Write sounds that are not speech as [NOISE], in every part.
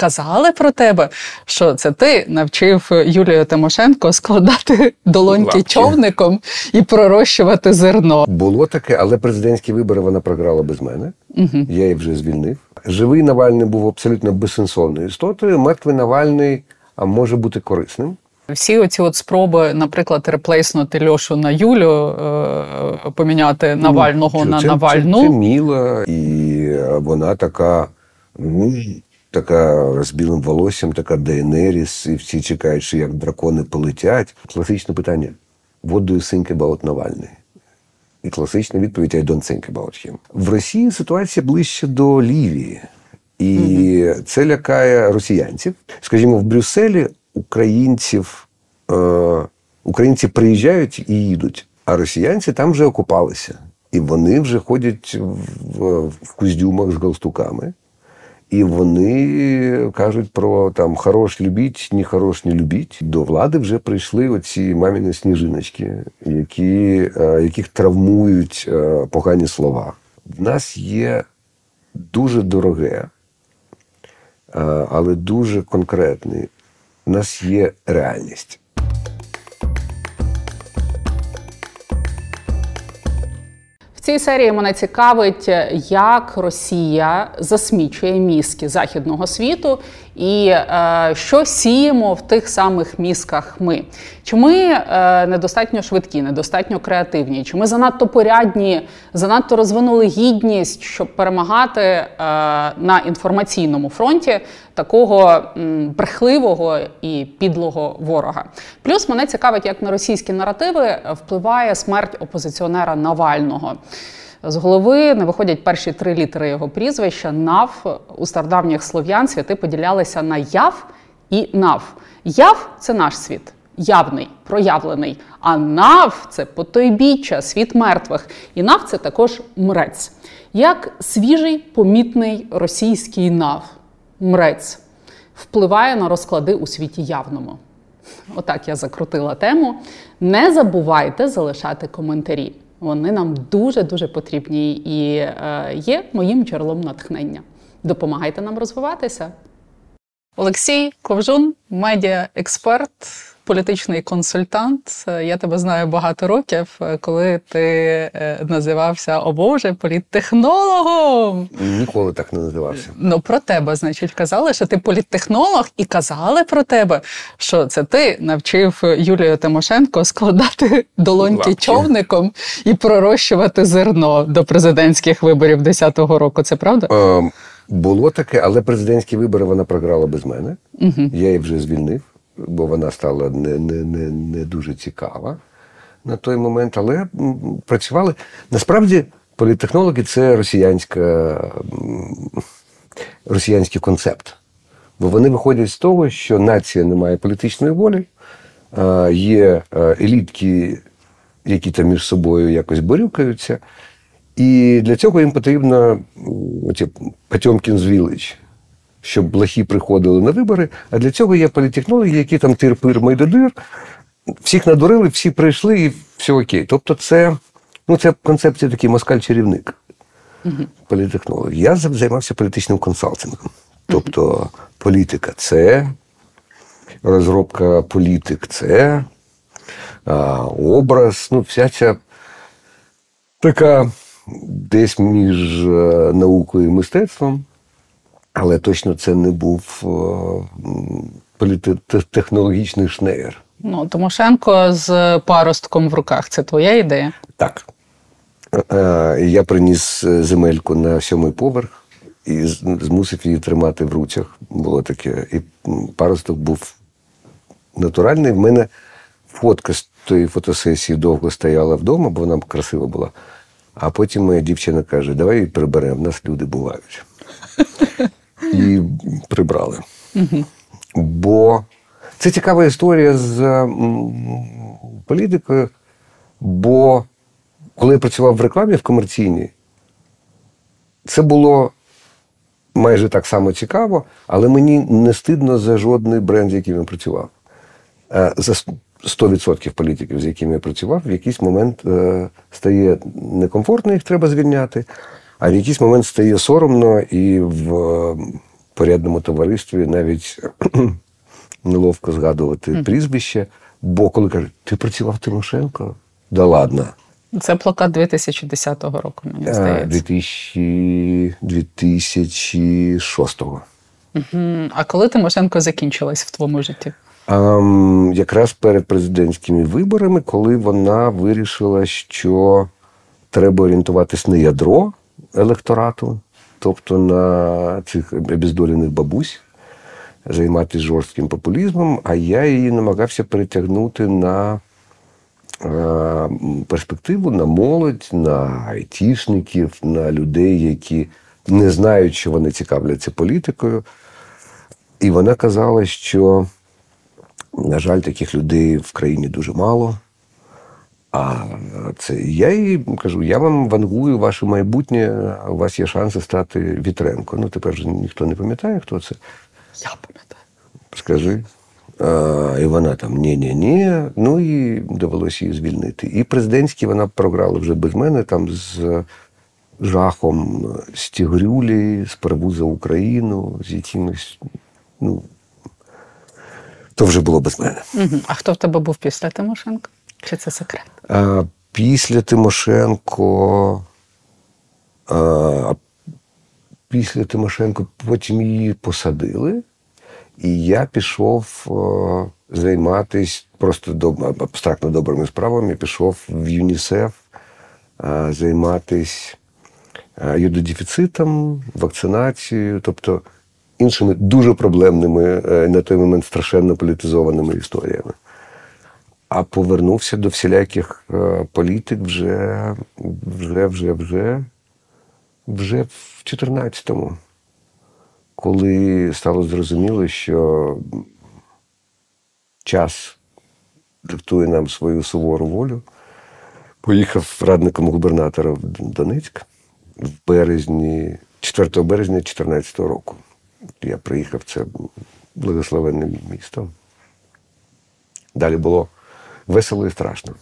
казали про тебе, що це ти навчив Юлію Тимошенко складати долоньки Лапки. човником і пророщувати зерно. Було таке, але президентські вибори вона програла без мене. Угу. Я її вже звільнив. Живий Навальний був абсолютно безсенсовною істотою. Мертвий Навальний а може бути корисним. Всі оці от спроби, наприклад, реплейснути Льошу на Юлю, е, поміняти Навального Ну, на це, Навальну. Це, це міла, і вона така, ну, така з білим волоссям, така Дейенеріс, і всі чекають, що як дракони полетять. Класичне питання: What do you think about Навальний? І класична відповідь I don't think about him. В Росії ситуація ближче до Лівії. І це лякає росіянців. Скажімо, в Брюсселі українців, е, українці приїжджають і їдуть, а росіянці там вже окупалися. І вони вже ходять в, в куздюмах з галстуками. І вони кажуть про там хорош любіть, ні хорош не любіть. До влади вже прийшли оці маміни сніжиночки, які, е, яких травмують е, погані слова. В нас є дуже дороге, е, але дуже конкретне. У нас є реальність. В цій серії мене цікавить, як Росія засмічує мізки західного світу, і е, що сіємо в тих самих мізках ми. Чи ми е, недостатньо швидкі, недостатньо креативні, чи ми занадто порядні, занадто розвинули гідність, щоб перемагати е, на інформаційному фронті такого м, брехливого і підлого ворога. Плюс мене цікавить, як на російські наративи впливає смерть опозиціонера Навального. З голови не виходять перші три літери його прізвища. Нав у стародавніх слов'ян святи поділялися на яв і нав. Яв це наш світ, явний, проявлений. А нав це потойбіччя, світ мертвих. І нав це також мрець. Як свіжий помітний російський нав, мрець, впливає на розклади у світі явному. Отак я закрутила тему. Не забувайте залишати коментарі. Вони нам дуже-дуже потрібні і е, є моїм джерелом натхнення. Допомагайте нам розвиватися. Олексій Ковжун, медіа-експерт, політичний консультант. Я тебе знаю багато років, коли ти е, називався о Боже, політтехнологом. Ніколи так не називався. Ну про тебе, значить, казали, що ти політтехнолог, і казали про тебе, що це ти навчив Юлію Тимошенко складати долоньки Лапки. човником і пророщувати зерно до президентських виборів 10-го року. Це правда? Е, було таке, але президентські вибори вона програла без мене. Угу. Я її вже звільнив, бо вона стала не, не, не, не дуже цікава на той момент. Але працювали. Насправді, політтехнологи це росіянська, росіянський концепт. Бо вони виходять з того, що нація не має політичної волі, є елітки, які там між собою якось борюкаються. І для цього їм потрібно Потьомкін's Village, щоб лахи приходили на вибори. А для цього є політехнологи, які там тир-пир майдадир, всіх надурили, всі прийшли і все окей. Тобто, це, ну, це концепція такий москаль-чарівник. Політехнолог. Я займався політичним консалтингом. Тобто політика це, розробка політик це, а, образ, ну, вся ця така десь між е, наукою і мистецтвом, але точно це не був е, політехнологічний шнеєр. Ну, Тимошенко з паростком в руках. Це твоя ідея? Так. Е, Я приніс е, земельку на сьомий поверх і змусив її тримати в руцях. Було таке. І паросток був натуральний. В мене фотка з тої фотосесії довго стояла вдома, бо вона красива була. А потім моя дівчина каже: давай її приберемо, в нас люди бувають. [LAUGHS] І прибрали. Бо це цікава історія з політикою, бо коли я працював в рекламі в комерційній, це було майже так само цікаво, але мені не стидно за жодний бренд, з яким я працював. Е, За 100% політиків, з якими я працював, в якийсь момент е, стає некомфортно, їх треба звільняти, а в якийсь момент стає соромно і в е, порядному товаристві навіть [CLEARS THROAT] неловко згадувати mm. прізвище, бо коли кажуть, ти працював Тимошенко? Да ладно. Це плакат 2010 року, мені здається. 2000... 2006-го. Угу. А коли Тимошенко закінчилась в твоєму житті? А, якраз перед президентськими виборами, коли вона вирішила, що треба орієнтуватись на ядро електорату, тобто на цих обездолених бабусь, займатися жорстким популізмом, а я її намагався перетягнути на перспективу на молодь, на айтішників, на людей, які не знають, що вони цікавляться політикою. І вона казала, що, на жаль, таких людей в країні дуже мало. А це я їй кажу: я вам вангую ваше майбутнє, у вас є шанси стати Вітренко. Ну, тепер вже ніхто не пам'ятає, хто це. Я пам'ятаю. Скажи. А, І вона там ні-ні-ні. Ну і довелося її звільнити. І президентські вона програла вже без мене, там з жахом з Тігрюлі, з перебуд за Україну, з якимось. ну, То вже було без мене. А хто в тебе був після Тимошенко? Чи це секрет? Після Тимошенко. Після Тимошенко потім її посадили. І я пішов е, займатися просто доб... абстрактно добрими справами. Пішов в ЮНІСЕФ е, займатися е, йододефіцитом, вакцинацією, тобто іншими дуже проблемними на той момент страшенно політизованими історіями. А повернувся до всіляких політик вже, вже, вже, вже, вже в 14-му коли стало зрозуміло, що час диктує нам свою сувору волю, поїхав радником губернатора в Донецьк в березні, 4 березня 2014 року. Я приїхав, це благословенне місто. Далі було весело і страшно.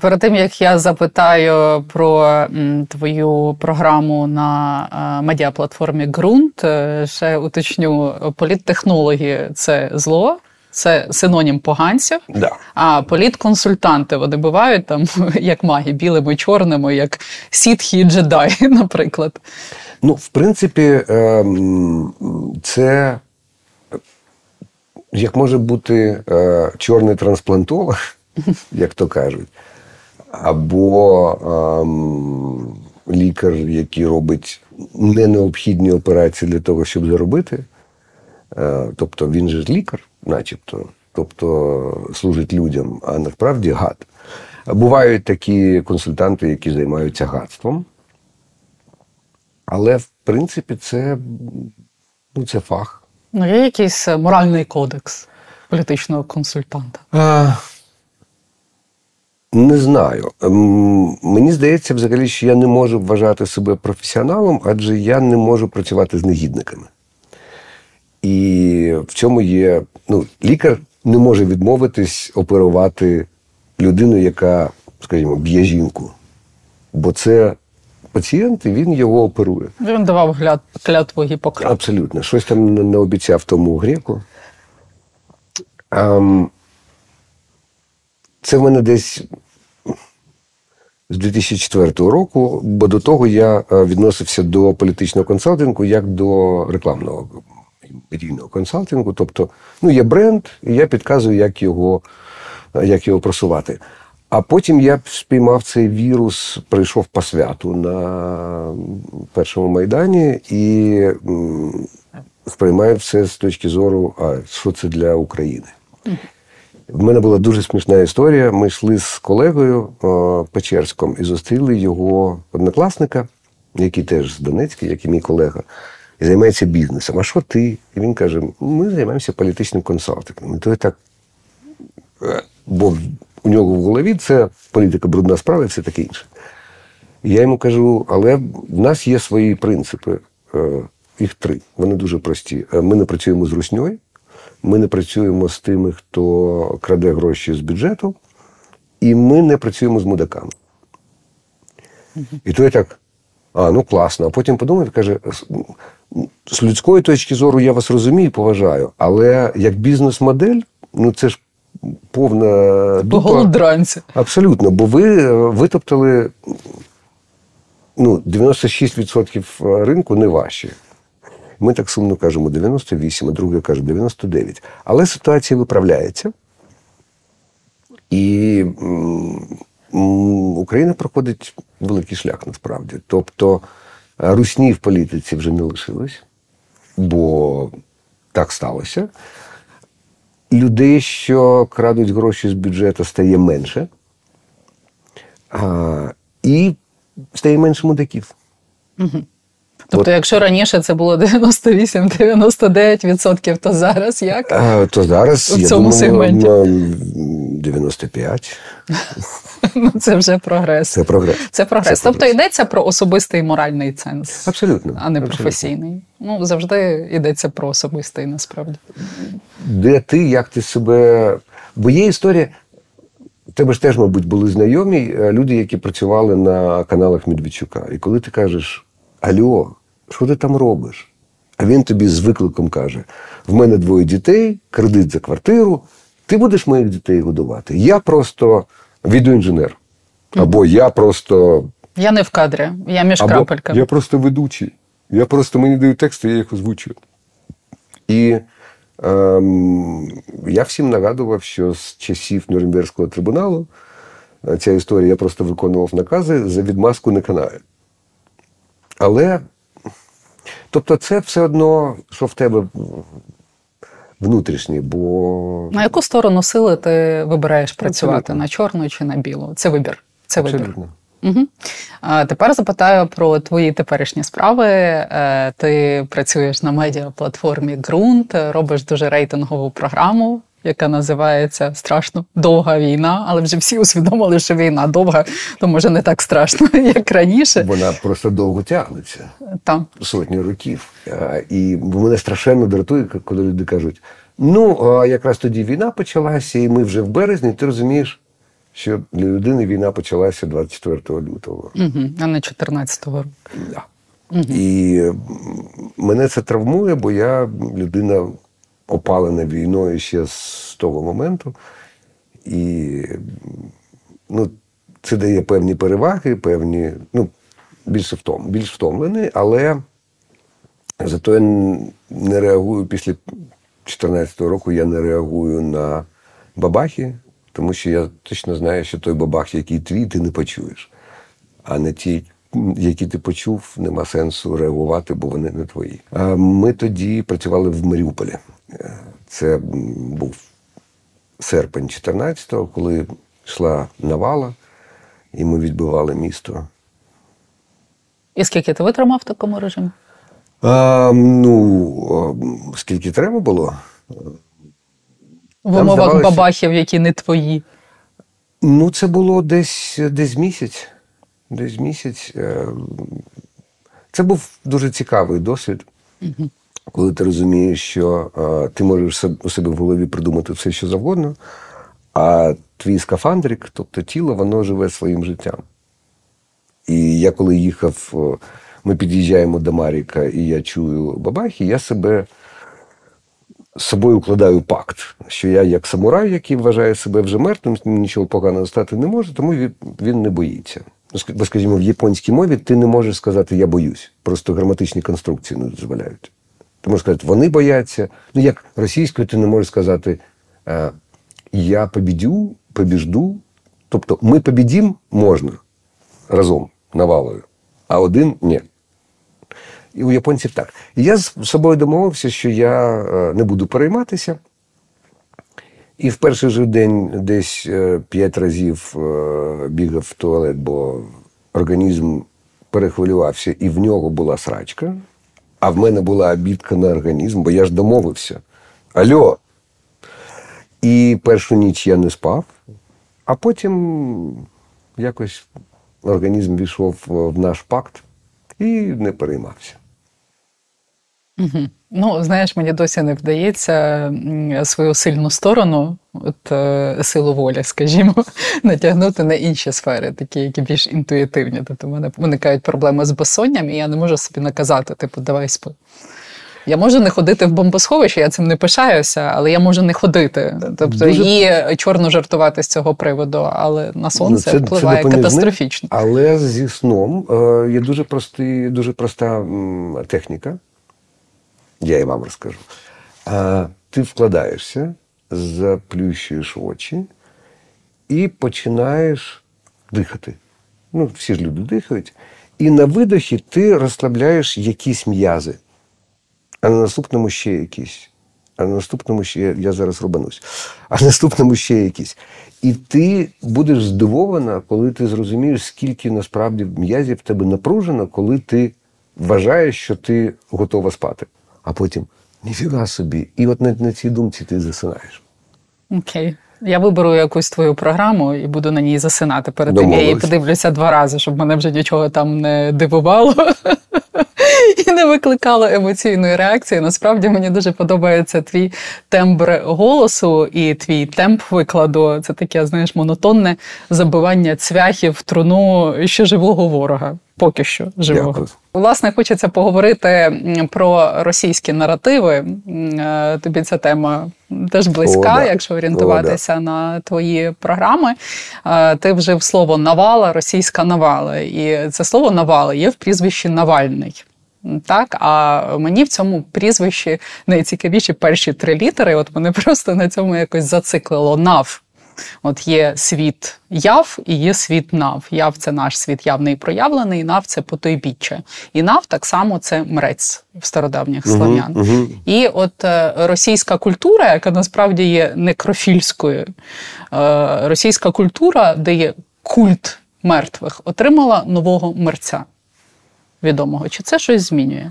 Перед тим як я запитаю про твою програму на медіаплатформі ґрунт, е, ще уточню, політтехнологи це зло. Це синонім поганців, да. а політконсультанти вони бувають там [LAUGHS] як маги, білими, чорними, як сітхі і джедаї, [LAUGHS] наприклад. Ну, в принципі, ем, це як може бути е, чорний трансплантолог [LAUGHS] як то кажуть. Або ем, лікар, який робить не необхідні операції для того, щоб заробити. Е, тобто він же лікар, начебто, тобто служить людям, а насправді гад. Бувають такі консультанти, які займаються гадством. Але в принципі це ну, це фах. Ну, є якийсь моральний кодекс політичного консультанта? А, не знаю. Ем, мені здається, взагалі, що я не можу вважати себе професіоналом, адже я не можу працювати з негідниками. І в цьому є. Ну, лікар не може відмовитись оперувати людину, яка, скажімо, б'є жінку. Бо це пацієнт, і він його оперує. Він давав гляд, клятву Гіппократа. Абсолютно. Щось там не обіцяв тому греку. Ем, це в мене десь з 2004 року, бо до того я е, відносився до політичного консалтингу як до рекламного медійного консалтингу. Тобто, ну, є бренд, і я підказую, як його, як його просувати. А потім я спіймав цей вірус, прийшов по святу на першому майдані і сприймаю все з точки зору, а що це для України. В мене була дуже смішна історія. Ми йшли з колегою о, Печерськом і зустріли його однокласника, який теж з Донецька, як і мій колега, і займається бізнесом. А що ти? І він каже: ми займаємося політичним консалтингом. І то так, е, бо у нього в голові це політика брудна справа і все таке інше. Я йому кажу, але в нас є свої принципи. Е, їх три. Вони дуже прості. Е, ми не працюємо з русньою. Ми не працюємо з тими, хто краде гроші з бюджету, і ми не працюємо з мудаками. І то я так А, ну класно. А потім подумав і каже: з людської точки зору я вас розумію, і поважаю, але як бізнес-модель, ну це ж повна дупа. Голодранці. Абсолютно, бо ви витоптали ну, 96% ринку не ваші. Ми так сумно кажемо 98, а друге каже 99. Але ситуація виправляється. І Україна проходить великий шлях насправді. Тобто русні в політиці вже не лишилось, бо так сталося. Людей, що крадуть гроші з бюджету, стає менше. А, І стає менше мудаків. Угу. Тобто, От. якщо раніше це було [LAUGHS] 98-99%, то зараз як? А, То зараз в цьому я сегменті? 95%. [LAUGHS] Ну, це вже прогрес. Це прогрес. Це прогрес. Це тобто прогрес. йдеться про особистий моральний ценз, Абсолютно. а не Абсолютно. професійний. Ну, завжди йдеться про особистий, насправді. Де ти, як ти себе. Бо є історія. Тебе ж теж, мабуть, були знайомі е, люди, які працювали на каналах Медведчука. І коли ти кажеш: Альо, що ти там робиш? А він тобі з викликом каже: в мене двоє дітей, кредит за квартиру, ти будеш моїх дітей годувати. Я просто відеоінженер. Або я просто. Я не в кадрі, я між Або крапельками. Я просто ведучий. Я просто мені дають тексти, я їх озвучую. І ем, я всім нагадував, що з часів Нюрнберзького трибуналу е, ця історія я просто виконував накази за відмазку не канає. Але, тобто, це все одно, що в тебе внутрішнє, бо. На яку сторону сили ти вибираєш працювати? Абсолютно. На чорну чи на білу? Це вибір. Це вибір. Угу. А Тепер запитаю про твої теперішні справи. Е, ти працюєш на медіаплатформі Ґрунт, робиш дуже рейтингову програму яка називається страшно довга війна, але вже всі усвідомили, що війна довга, то може не так страшно, [LAUGHS] як раніше. Вона просто довго тягнеться Там. сотні років. І мене страшенно дратує, коли люди кажуть: ну, якраз тоді війна почалася, і ми вже в березні, ти розумієш. Що для людини війна почалася 24 лютого, Угу, а не 14-го року. Да. Угу. І мене це травмує, бо я людина опалена війною ще з того моменту. І ну, це дає певні переваги, певні, ну, більше втом, більш втомлений, але зато я не реагую після 2014 року, я не реагую на бабахи, тому що я точно знаю, що той бабах, який твій, ти не почуєш. А не ті, які ти почув, нема сенсу реагувати, бо вони не твої. Ми тоді працювали в Маріуполі. Це був серпень 14-го, коли йшла навала, і ми відбивали місто. І скільки ти витримав в такому режимі? А, Ну, скільки треба було? В умовах здавалося... бабахів, які не твої. Ну, це було десь десь місяць. Десь місяць. Е, це був дуже цікавий досвід. Угу коли ти розумієш, що а, ти можеш у себе в голові придумати все, що завгодно, а твій скафандрик, тобто тіло, воно живе своїм життям. І я коли їхав, ми під'їжджаємо до Маріка, і я чую бабахи, я себе з собою укладаю пакт, що я як самурай, який вважає себе вже мертвим, нічого поганого стати не може, тому він не боїться. Бо, скажімо, в японській мові ти не можеш сказати Я боюсь. Просто граматичні конструкції не дозволяють. Ти можеш сказати, вони бояться. Ну, як російською, ти не можеш сказати «Е, Я побідю, побіжду. Тобто ми побідім можна разом навалою, а один ні. І у японців так. Я з собою домовився, що я е, не буду перейматися. І в перший же день десь е, п'ять разів бігав в туалет, бо організм перехвилювався, і в нього була срачка. А в мене була обідка на організм, бо я ж домовився. Альо. І першу ніч я не спав, а потім якось організм війшов в наш пакт і не переймався. Угу. Ну, знаєш, мені досі не вдається свою сильну сторону, от е, силу волі, скажімо, [LAUGHS] натягнути на інші сфери, такі, які більш інтуїтивні. Тобто в мене виникають проблеми з безсонням, і я не можу собі наказати, типу, давай спи. Я можу не ходити в бомбосховище, я цим не пишаюся, але я можу не ходити. Тобто Дуже... і чорно жартувати з цього приводу, але на сонце ну, це, впливає це катастрофічно. Але зі сном е, є дуже простий, дуже проста техніка. Я і вам розкажу. Е, ти вкладаєшся, заплющуєш очі і починаєш дихати. Ну, всі ж люди дихають. І на видохі ти розслабляєш якісь м'язи а на наступному ще якісь. А на наступному ще я зараз рубанусь, а на наступному ще якісь. І ти будеш здивована, коли ти зрозумієш, скільки насправді м'язів в тебе напружено, коли ти вважаєш, що ти готова спати. А потім ніфіга собі. І от на, на цій думці ти засинаєш. Окей. Я виберу якусь твою програму і буду на ній засинати. Перед тим я її подивлюся два рази, щоб мене вже нічого там не дивувало [LAUGHS] і не викликало емоційної реакції. Насправді мені дуже подобається твій тембр голосу і твій темп викладу. Це таке, знаєш, монотонне забивання цвяхів в труну ще живого ворога. Поки що живого. Дякую. Власне, хочеться поговорити про російські наративи. Е, тобі ця тема теж близька, О, да. якщо орієнтуватися О, да. на твої програми. Е, ти вжив слово навала, російська навала. І це слово навала є в прізвищі Навальний. Так, а мені в цьому прізвищі найцікавіші перші три літери. От мене [LAUGHS] просто на цьому якось зациклило нав. От є світ яв і є світ нав. Яв це наш світ явний і проявлений, нав це потойбіччя. І нав так само це мрець в стародавніх слов'ян. Uh-huh, uh-huh. І от е, російська культура, яка насправді є некрофільською, е, російська культура, де є культ мертвих, отримала нового мерця відомого. Чи це щось змінює?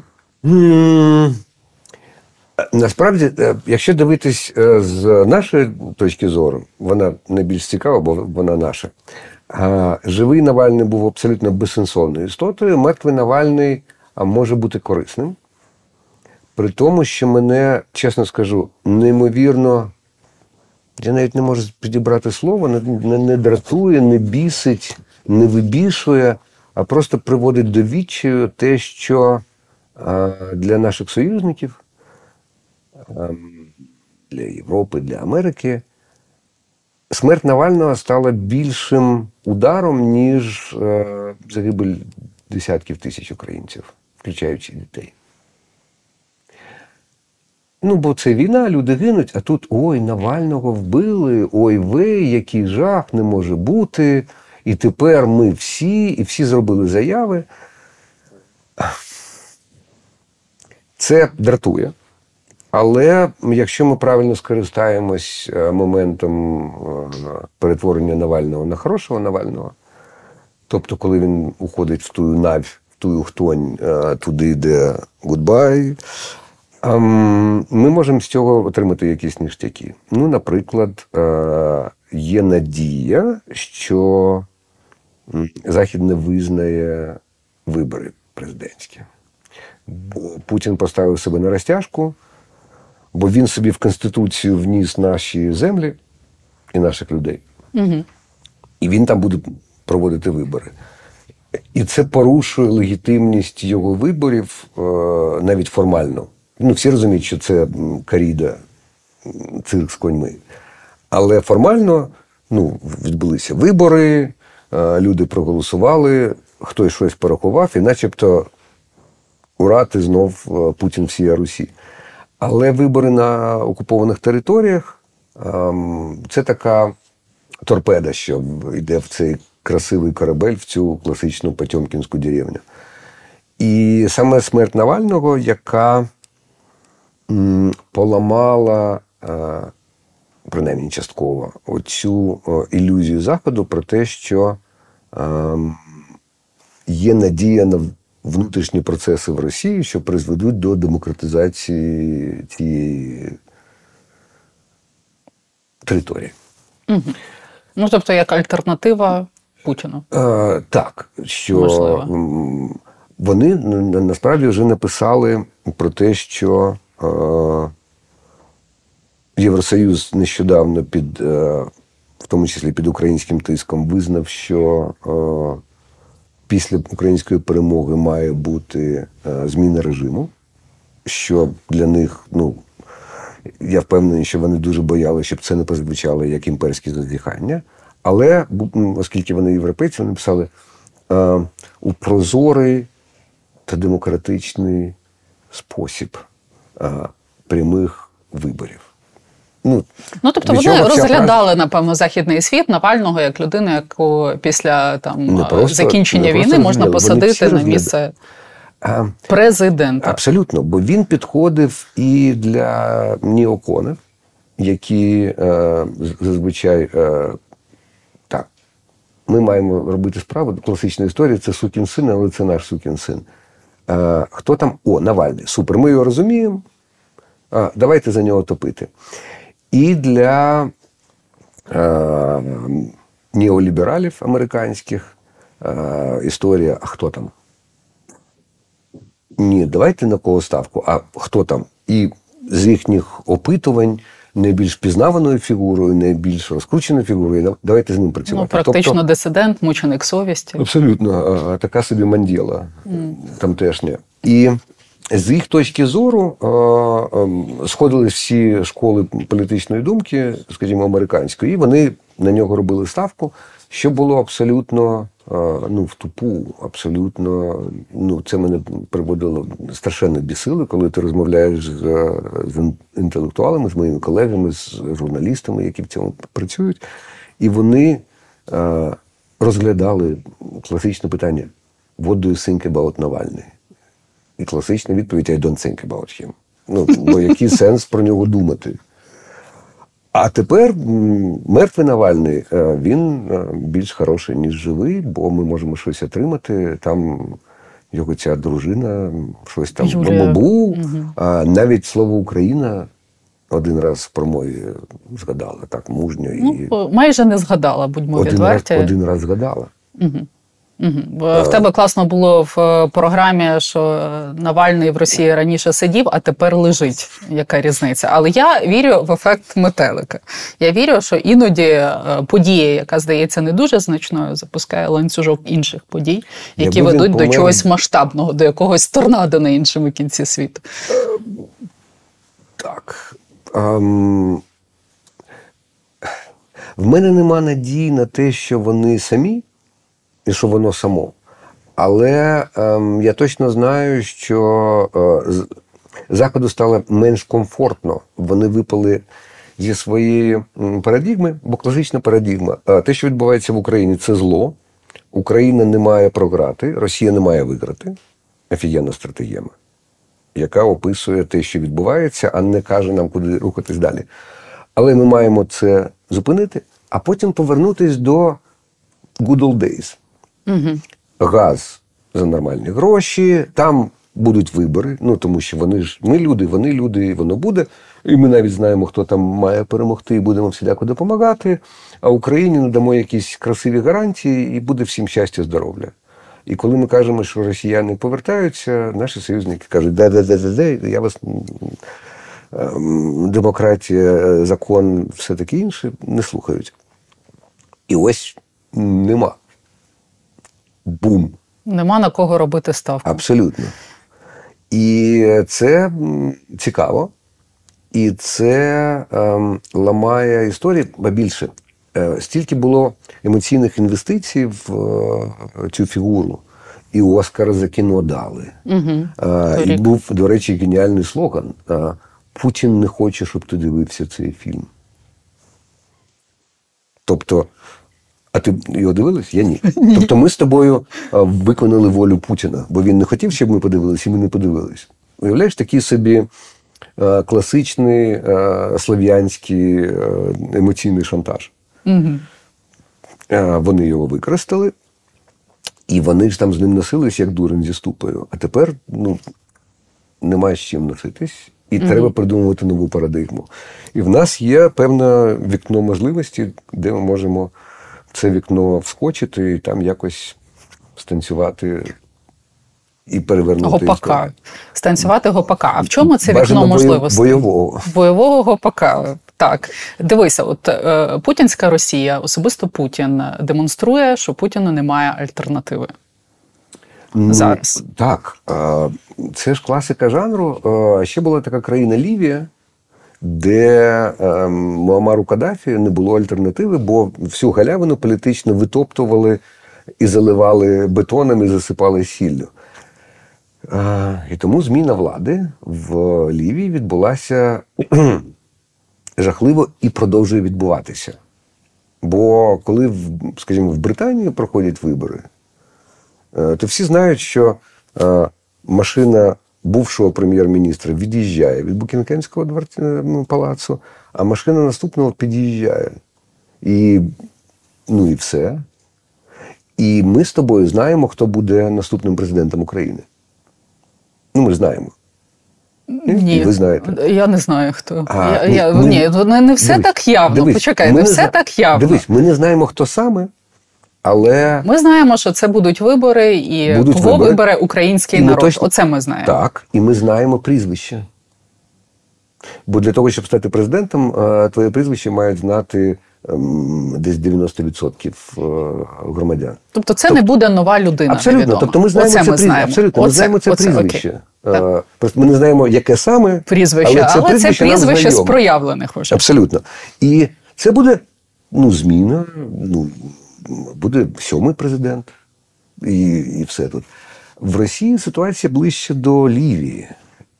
Насправді, е, якщо дивитись е, з нашої точки зору, вона найбільш цікава, бо вона наша. Живий Навальний був абсолютно безсенсовною істотою. Мертвий Навальний може бути корисним. При тому, що мене, чесно скажу, неймовірно, я навіть не можу підібрати слово, не, не, не дратує, не бісить, не вибішує, а просто приводить до відчаю те, що для наших союзників. Ем, для Європи, для Америки. Смерть Навального стала більшим ударом, ніж е, загибель десятків тисяч українців, включаючи дітей. Ну, бо це війна, люди гинуть, а тут ой, Навального вбили, ой вей, який жах не може бути. І тепер ми всі, і всі зробили заяви. Це дратує. Але якщо ми правильно скористаємось е, моментом е, перетворення Навального на хорошого Навального, тобто, коли він уходить в ту навь, в ту хтонь, е, туди, де goodbye, ем, ми можемо з цього отримати якісь ніштяки. Ну, наприклад, є надія, що Захід не визнає вибори президентські. Бо Путін поставив себе на розтяжку бо він собі в Конституцію вніс наші землі і наших людей. Угу. І він там буде проводити вибори. І це порушує легітимність його виборів е, навіть формально. Ну, всі розуміють, що це каріда, цирк з коньми. Але формально ну, відбулися вибори, люди проголосували, хтось щось порахував, і начебто ура, ти знов е, Путін всія Русі. Але вибори на окупованих територіях ем, це така торпеда, що йде в цей красивий корабель, в цю класичну Потьомкінську деревню. І саме смерть Навального, яка поламала, е, принаймні частково, оцю ілюзію Заходу про те, що ем, є надія на внутрішні процеси в Росії, що призведуть до демократизації цієї території. Угу. Ну, тобто, як альтернатива Путіну? Е, Так, що Можливо. вони насправді вже написали про те, що е, Євросоюз нещодавно під, е, в тому числі під українським тиском, визнав, що е, після української перемоги має бути е, зміна режиму, що для них, ну, я впевнений, що вони дуже боялися, щоб це не прозвучало як імперське зазіхання. Але оскільки вони європейці, вони писали у прозорий та демократичний спосіб прямих виборів. Ну, ну тобто вони розглядали, фраза? напевно, західний світ Навального як людину, яку після там не просто, закінчення не війни можна посадити на місце а, президента. Абсолютно, бо він підходив і для Ніоконів, які е, зазвичай е, так, ми маємо робити справу. Класична історія це сукін син, але це наш сукін син. Е, хто там? О, Навальний. Супер, ми його розуміємо. А, Давайте за нього топити. І для е, неолібералів американських е, історія, а хто там? Ні, давайте на кого ставку, а хто там? І з їхніх опитувань найбільш пізнаваною фігурою, найбільш розкрученою фігурою. Давайте з ним працювати. Ну, Практично тобто, дисидент, мученик совісті. Абсолютно, така собі манділа mm. тамтешня. І з їх точки зору ем, сходили всі школи політичної думки, скажімо, американської, і вони на нього робили ставку, що було абсолютно ну, в тупу, абсолютно. Ну, це мене приводило страшенно бісили, коли ти розмовляєш з, з інтелектуалами, з моїми колегами, з журналістами, які в цьому працюють, і вони розглядали класичне питання: What do you think about Навальний? І класична відповідь I don't think about him. Ну, бо який сенс про нього думати? А тепер мертвий Навальний, е, він е, більш хороший, ніж живий, бо ми можемо щось отримати. Там його ця дружина, щось там бу угу. А навіть слово Україна один раз в промові згадала так мужньо. Ну. Майже не згадала, будьмо відверті. Один раз згадала. Угу. Угу. В тебе класно було в е, програмі, що Навальний в Росії раніше сидів, а тепер лежить. Яка різниця? Але я вірю в ефект метелика. Я вірю, що іноді е, подія, яка здається не дуже значною, запускає ланцюжок інших подій, які ведуть до чогось масштабного, до якогось торнадо на іншому кінці світу. Так. Um... В мене нема надії на те, що вони самі і що воно само. Але ем, я точно знаю, що е, Заходу стало менш комфортно. Вони випали зі своєї парадігми, бо класична парадігма. Е, те, що відбувається в Україні, це зло. Україна не має програти, Росія не має виграти. Офігенна стратегія, яка описує те, що відбувається, а не каже нам, куди рухатись далі. Але ми маємо це зупинити, а потім повернутись до good old days. Угу. Газ за нормальні гроші, там будуть вибори, ну тому що вони ж ми люди, вони люди, і воно буде. І ми навіть знаємо, хто там має перемогти, і будемо всіляко допомагати. А Україні надамо якісь красиві гарантії, і буде всім щастя, здоров'я. І коли ми кажемо, що росіяни повертаються, наші союзники кажуть, де де де де де я вас ем, демократія, закон, все таке інше, не слухають. І ось нема бум. Нема на кого робити ставку. Абсолютно. І це цікаво. І це ем, ламає історію, ба більше. Е, стільки було емоційних інвестицій в е, цю фігуру. І Оскар за кіно дали. Угу. Е, і був, до речі, геніальний слоган: е, Путін не хоче, щоб ти дивився цей фільм. Тобто а ти його дивилась? Я ні. [LAUGHS] Тобто ми з тобою виконали волю Путіна, бо він не хотів, щоб ми подивилися, і ми не подивились. Уявляєш, такий собі класичний слов'янський емоційний шантаж. Угу. Вони його використали, і вони ж там з ним носились, як дурень зі ступою. А тепер ну, немає з чим носитись, і угу. треба придумувати нову парадигму. І в нас є певне вікно можливості, де ми можемо це вікно вскочити і там якось станцювати і перевернути гопака. історію. Станцювати гопака. А в чому це Бажано вікно можливостей? бойового. Бойового гопака. Так, дивися, от е, путінська Росія, особисто Путін, демонструє, що Путіну немає альтернативи. Ну, Зараз. Так. а, Це ж класика жанру. А, Ще була така країна Лівія, де ем, Муамару Каддафі не було альтернативи, бо всю галявину політично витоптували і заливали бетоном і засипали сіллю. А, І тому зміна влади в Лівії відбулася [CLEARS THROAT] жахливо і продовжує відбуватися. Бо коли, в- скажімо, в Британії проходять вибори, Е, то всі знають, що е, машина бувшого прем'єр-міністра від'їжджає від Букінгемського ну, палацу, а машина наступного під'їжджає. І, ну і все. І ми з тобою знаємо, хто буде наступним президентом України. Ну, ми знаємо. Ні, І ви знаєте. Я не знаю хто. А, я, ні, я, ми- ні, не, не все Дивись, так явно. дивись, Почекай, не не все зна- так явно. Дивись, ми не знаємо, хто саме, але Ми знаємо, що це будуть вибори, і Будуть кого вибори. вибере український І народ. точно- Оце ми знаємо. Так, і ми знаємо прізвище. Бо для того, щоб стати президентом, е, твоє прізвище мають знати ем, десь 90% е, громадян. Тобто це не буде нова людина. Абсолютно. невідома. Тобто ми знаємо Оце це ми прізвище. знаємо. Абсолютно, ми знаємо це оце, прізвище. окей. Е, Просто ми не знаємо, яке саме Прізвище, але це прізвище, нам з проявлених уже. Абсолютно. І це буде ну, зміна. Ну, буде сьомий президент. І, і все тут. В Росії ситуація ближче до Лівії.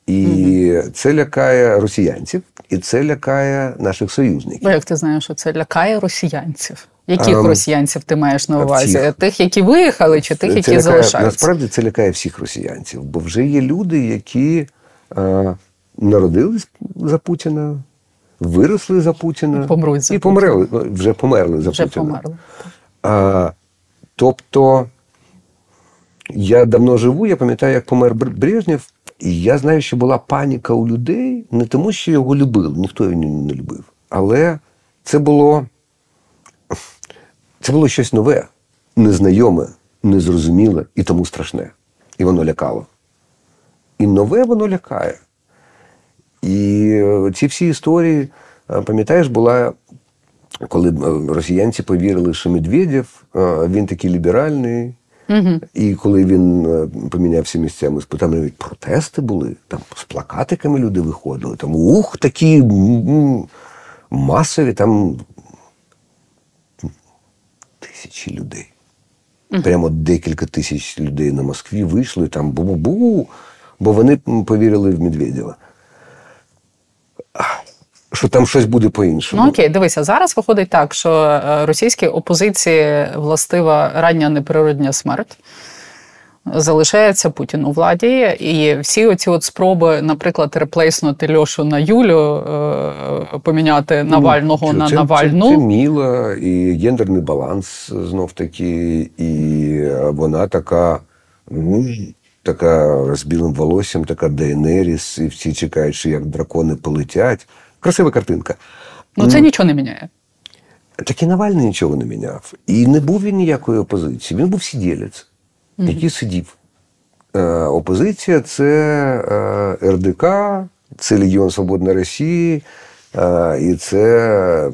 І це лякає росіянців, і це лякає наших союзників. Бо як ти знаєш, що це лякає росіянців? Яких Ем, росіянців ти маєш на увазі? всіх. Тих, які виїхали, чи тих, Це які лякає, залишаються? Насправді це лякає всіх росіянців, бо вже є люди, які е, народились за Путіна, виросли за Путіна Помруть за і померли, вже померли за Вже Путіна. померли. А, тобто я давно живу, я пам'ятаю, як помер Брежнєв, і я знаю, що була паніка у людей не тому, що його любили, ніхто його не, любив. Але це було, це було щось нове, незнайоме, незрозуміле і тому страшне. І воно лякало. І нове воно лякає. І е, ці всі історії, е, пам'ятаєш, була коли е, росіянці повірили, що Медведєв, е, він такий ліберальний. І коли він е, помінявся місцями, там навіть протести були, там з плакатиками люди виходили, там ух, такі масові, там тисячі людей. Прямо декілька тисяч людей на Москві вийшли, там бу-бу-бу, бо вони повірили в Медведєва. Що там щось буде по-іншому. Ну окей, дивися, зараз виходить так, що е, російській опозиції властива рання неприродня смерть. Залишається Путін у владі, і всі оці от спроби, наприклад, реплейснути Льошу на Юлю, е, поміняти Навального Ну, на це, Навальну. Це, це міло, і гендерний баланс знов таки, і вона така, ну, така з білим волоссям, така Дейенеріс, і всі чекають, що як дракони полетять. Красива картинка. Ну це нічого не міняє. Так і Навальний нічого не міняв. І не був він ніякої опозиції. Він був сиділець, який сидів. Е, опозиція це е, РДК, це Легіон Свободної Росії, е, і це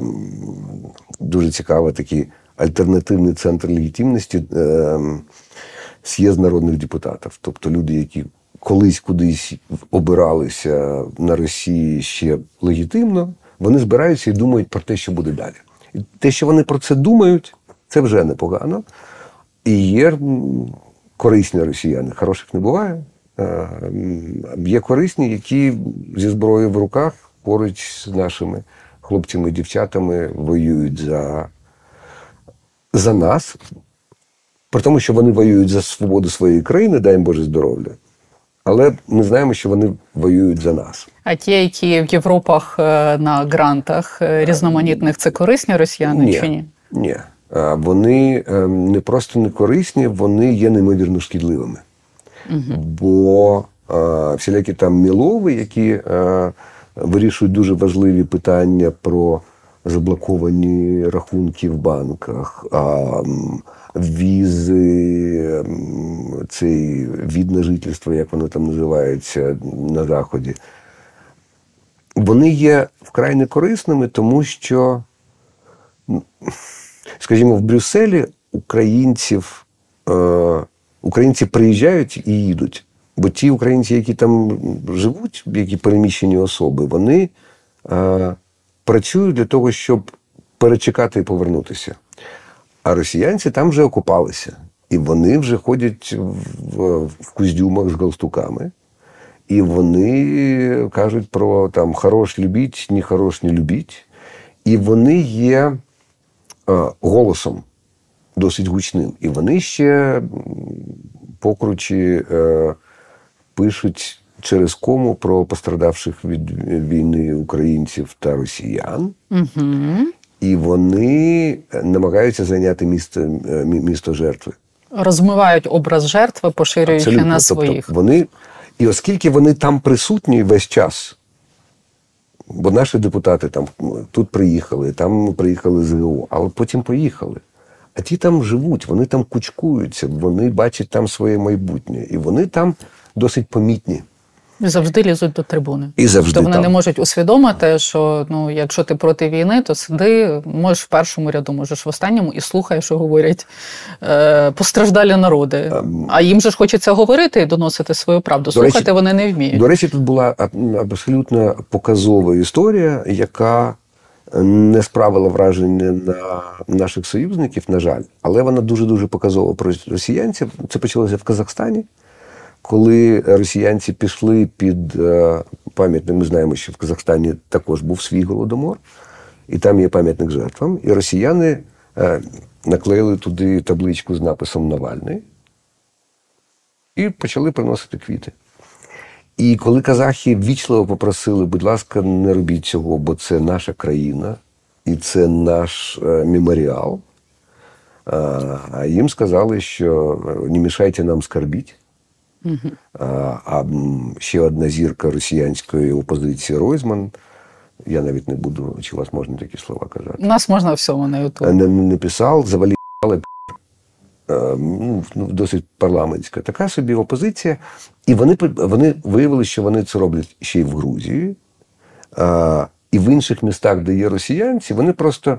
дуже цікавий такий альтернативний центр легітимності е, з'їзд народних депутатів. Тобто люди, які колись кудись обиралися на Росії ще легітимно, вони збираються і думають про те, що буде далі. І те, що вони про це думають, це вже непогано. І є корисні росіяни, хороших не буває. Є корисні, які зі зброєю в руках поруч з нашими хлопцями і дівчатами воюють за, за нас. При тому, що вони воюють за свободу своєї країни, дай їм Боже здоров'я. Але ми знаємо, що вони воюють за нас. А ті, які в Європах е, на грантах е, різноманітних, це корисні росіяни чи ні? Ні. Вони е, не просто не корисні, вони є неймовірно шкідливими. Бо е, всілякі там мілови, які е, вирішують дуже важливі питання про заблоковані рахунки в банках, а візи, цей від на жительство, як воно там називається на Заході, вони є вкрай некорисними, тому що, скажімо, в Брюсселі українців, е, українці приїжджають і їдуть. Бо ті українці, які там живуть, які переміщені особи, вони е, працюють для того, щоб перечекати і повернутися. А росіянці там вже окупалися. І вони вже ходять в, в куздюмах з галстуками. І вони кажуть про там хорош любіть, ні хорош не любіть. І вони є е, голосом досить гучним. І вони ще покручі е, пишуть через кому про пострадавших від війни українців та росіян. Угу. І вони намагаються зайняти місто, е, місто жертви. Розмивають образ жертви, поширюючи Абсолютно. на тобто своїх. Тобто вони, І оскільки вони там присутні весь час, бо наші депутати там тут приїхали, там приїхали з ГО, але потім поїхали. А ті там живуть, вони там кучкуються, вони бачать там своє майбутнє, і вони там досить помітні. Завжди лізуть до трибуни. І завжди Тобто вони там. не можуть усвідомити, що ну, якщо ти проти війни, то сиди, можеш в першому ряду, можеш в останньому і слухай, що говорять е, постраждалі народи. Um, а їм же ж хочеться говорити і доносити свою правду. Слухати речі, вони не вміють. До речі, тут була абсолютно показова історія, яка не справила враження на наших союзників, на жаль, але вона дуже дуже показова про росіянців. Це почалося в Казахстані коли росіянці пішли під е, пам'ятник, ми знаємо, що в Казахстані також був свій голодомор, і там є пам'ятник жертвам. І росіяни е, наклеїли туди табличку з написом Навальний і почали приносити квіти. І коли казахи ввічливо попросили, будь ласка, не робіть цього, бо це наша країна і це наш е, меморіал. Їм сказали, що не мішайте нам скорбіть. А ще одна зірка росіянської опозиції Ройзман. Я навіть не буду, чи у вас можна такі слова казати. У нас можна всьому на Ютубі. Не написав, завалили ну, досить парламентська. Така собі опозиція. І вони вони виявили, що вони це роблять ще й в Грузії, а, і в інших містах, де є росіянці, вони просто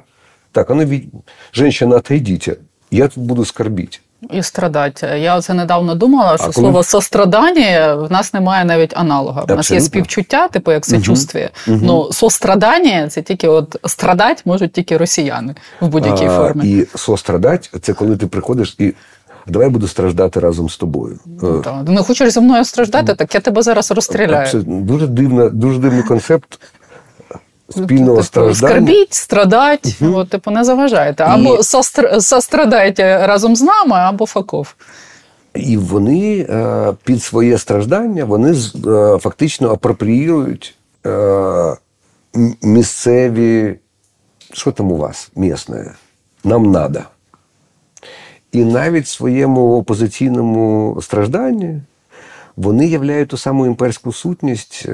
так, вони від... Женщина, отойдіть, я тут буду скорбіти. І страдати. Я оце недавно думала, що а слово коли... сострадання в нас немає навіть аналога. У нас є співчуття, типу як сочувствие. Угу. Ну сострадання це тільки от страдати можуть тільки росіяни в будь-якій а, формі. І сострадать це коли ти приходиш і. Давай я буду страждати разом з тобою. Ну, так. Не хочеш зі мною страждати, так я тебе зараз розстріляю. Абсолютно. Дуже дивна, дуже дивний концепт спільного страждання. Скарбіть, страдать, угу. от, типу, не заважайте. Або і... сострадайте разом з нами, або факов. І вони е, під своє страждання вони е, фактично апропріюють е, місцеві, що там у вас, місне, нам надо. І навіть в своєму опозиційному стражданні вони являють ту саму імперську сутність,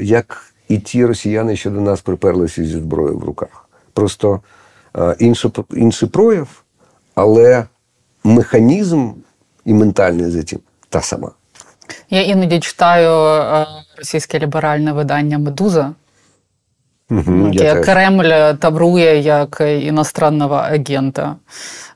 як і ті росіяни, що до нас приперлися зі зброєю в руках. Просто е, інший, інший прояв, але механізм і ментальний за цим та сама. Я іноді читаю е, російське ліберальне видання Медуза. Угу, яке Кремль таврує як іностранного агента.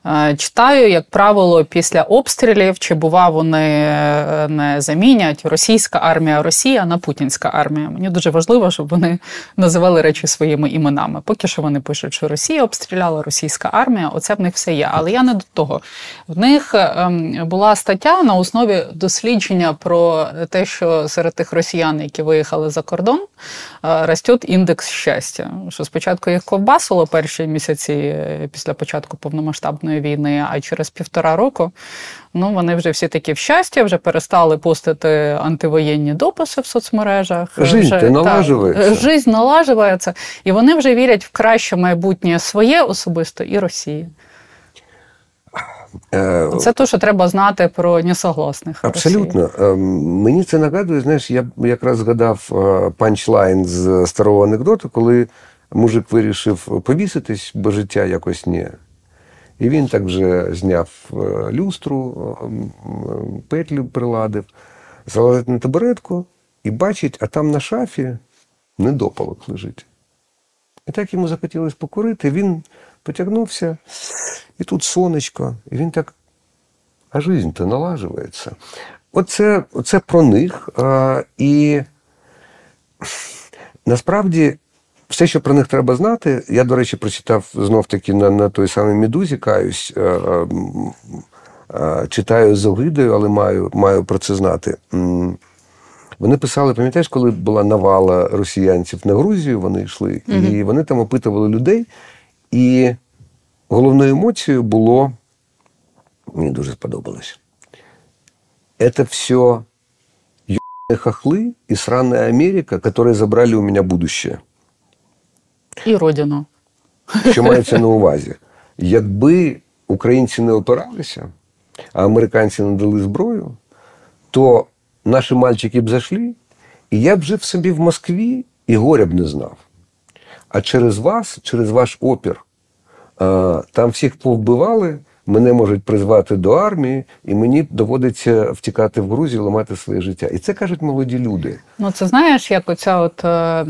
Е, читаю, як правило, після обстрілів, чи бува вони е, не замінять російська армія Росія на путінська армія. Мені дуже важливо, щоб вони називали речі своїми іменами. Поки що вони пишуть, що Росія обстріляла російська армія. Оце в них все є. Але я не до того. В них ем, була стаття на основі дослідження про те, що серед тих росіян, які виїхали за кордон, е, ростет індекс щастя. Що спочатку їх ковбасило перші місяці після початку повномасштабної повномасштабної війни, а через півтора року ну вони вже всі такі в щастя, вже перестали постити антивоєнні дописи в соцмережах. Жизнь вже, налажується. Жизнь налажується, і вони вже вірять в краще майбутнє своє особисто і Росії. Е, це те, що треба знати про несогласних. Абсолютно. Росії. Ем, мені це нагадує, знаєш, я якраз згадав е, панчлайн з старого анекдоту, коли мужик вирішив повіситись, бо життя якось ні. І він так вже зняв е, люстру, петлю приладив, залазить на табуретку і бачить, а там на шафі недопалок лежить. І так йому захотілося покурити, він потягнувся, і тут сонечко, і він так, а жизнь-то налажується. Оце, оце про них. А, І насправді все, що про них треба знати, я, до речі, прочитав знов-таки на на той самий Медузі, каюсь, а, а, читаю з огидою, але маю, маю про це знати. Вони писали, пам'ятаєш, коли була навала росіянців на Грузію, вони йшли, угу. і вони там опитували людей. І головною емоцією було, мені дуже сподобалось, це все хохли і сраная Америка, які забрали у мене будущее. І родину. Що мається на увазі? Якби українці не опиралися, а американці не дали зброю, то наші мальчики б зайшли, і я б жив собі в Москві і горя б не знав. А через вас, через ваш опір, там всіх повбивали, мене можуть призвати до армії, і мені доводиться втікати в Грузію, ламати своє життя. І це кажуть молоді люди. Ну це знаєш, як оця от е,